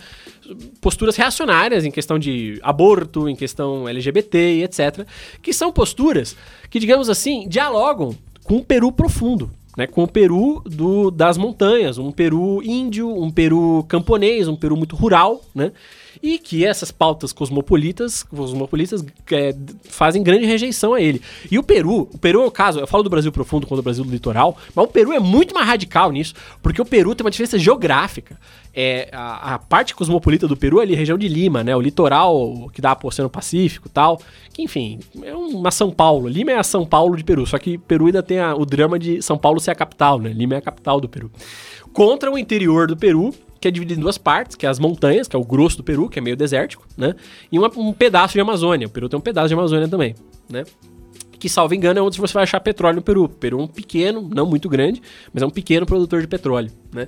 Posturas reacionárias em questão de aborto, em questão LGBT e etc. Que são posturas que, digamos assim, dialogam com o Peru profundo né, com o Peru do, das montanhas, um Peru índio, um Peru camponês, um Peru muito rural, né? E que essas pautas cosmopolitas, cosmopolitas é, fazem grande rejeição a ele. E o Peru, o Peru é o caso, eu falo do Brasil profundo quando do Brasil do litoral, mas o Peru é muito mais radical nisso, porque o Peru tem uma diferença geográfica é, a, a, parte cosmopolita do Peru é ali, região de Lima, né? O litoral que dá pro Oceano Pacífico tal. Que, enfim, é uma São Paulo. Lima é a São Paulo de Peru. Só que Peru ainda tem a, o drama de São Paulo ser a capital, né? Lima é a capital do Peru. Contra o interior do Peru, que é dividido em duas partes, que é as montanhas, que é o grosso do Peru, que é meio desértico, né? E uma, um pedaço de Amazônia. O Peru tem um pedaço de Amazônia também, né? que, salvo engano, é onde você vai achar petróleo no Peru. O Peru é um pequeno, não muito grande, mas é um pequeno produtor de petróleo, né?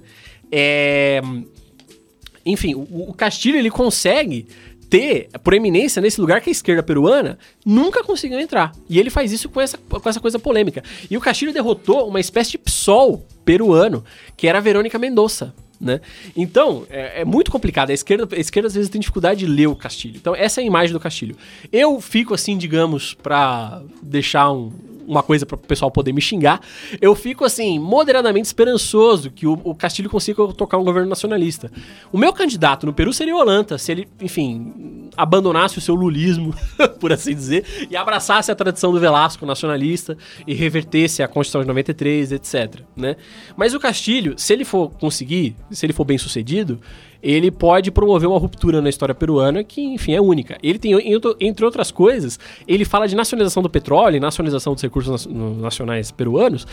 É... Enfim, o, o Castilho ele consegue ter proeminência nesse lugar que a esquerda peruana nunca conseguiu entrar. E ele faz isso com essa, com essa coisa polêmica. E o Castilho derrotou uma espécie de PSOL peruano, que era a Verônica Mendonça. Né? Então, é, é, muito complicado. A esquerda, a esquerda às vezes tem dificuldade de ler o Castilho. Então, essa é a imagem do Castilho. Eu fico assim, digamos, para deixar um, uma coisa para o pessoal poder me xingar, eu fico assim, moderadamente esperançoso que o, o, Castilho consiga tocar um governo nacionalista. O meu candidato no Peru seria o Olanta, se ele, enfim, abandonasse o seu lulismo, por assim dizer, e abraçasse a tradição do Velasco nacionalista e revertesse a Constituição de 93, etc. Né? Mas o Castilho, se ele for conseguir, se ele for bem sucedido, ele pode promover uma ruptura na história peruana que, enfim, é única. Ele tem, entre outras coisas, ele fala de nacionalização do petróleo, nacionalização dos recursos nacionais peruanos,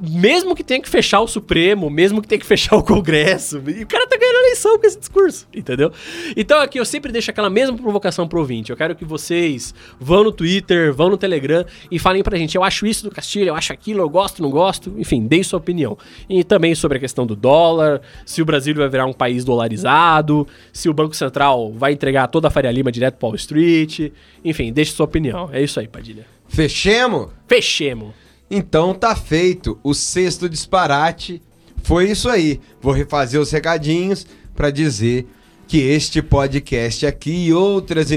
mesmo que tenha que fechar o Supremo, mesmo que tenha que fechar o Congresso. E o cara tá ganhando eleição com esse discurso, entendeu? Então aqui eu sempre deixo aquela mesma provocação pro ouvinte. Eu quero que vocês vão no Twitter, vão no Telegram e falem pra gente: eu acho isso do Castilho, eu acho aquilo, eu gosto, não gosto. Enfim, deem sua opinião. E também sobre a questão do dólar, se o Brasil vai virar um país dolarizado, se o Banco Central vai entregar toda a Faria Lima direto para Wall Street. Enfim, deixe sua opinião. É isso aí, Padilha. Fechemos? Fechemos. Então tá feito. O sexto disparate foi isso aí. Vou refazer os recadinhos para dizer que este podcast aqui e outras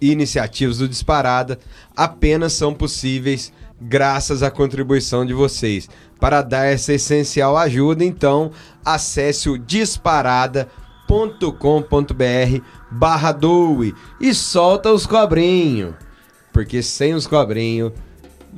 iniciativas do Disparada apenas são possíveis graças à contribuição de vocês. Para dar essa essencial ajuda, então, acesse o disparada.com.br barra doe e solta os cobrinhos. Porque sem os cobrinhos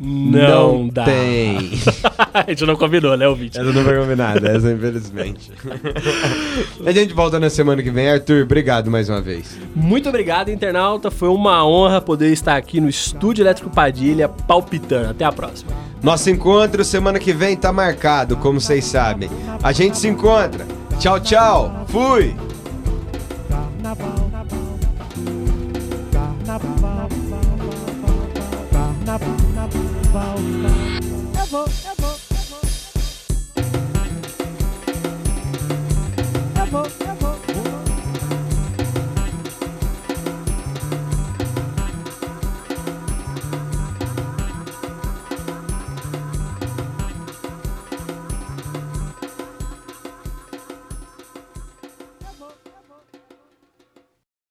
não, não dá. tem. a gente não combinou, né, ouvinte? Essa não foi combinada, essa infelizmente. a gente volta na semana que vem. Arthur, obrigado mais uma vez. Muito obrigado, internauta. Foi uma honra poder estar aqui no Estúdio Elétrico Padilha, palpitando. Até a próxima. Nosso encontro semana que vem tá marcado, como vocês sabem. A gente se encontra. Tchau, tchau. Fui! voltar. Eu vou, eu vou, eu vou. Eu vou, eu vou.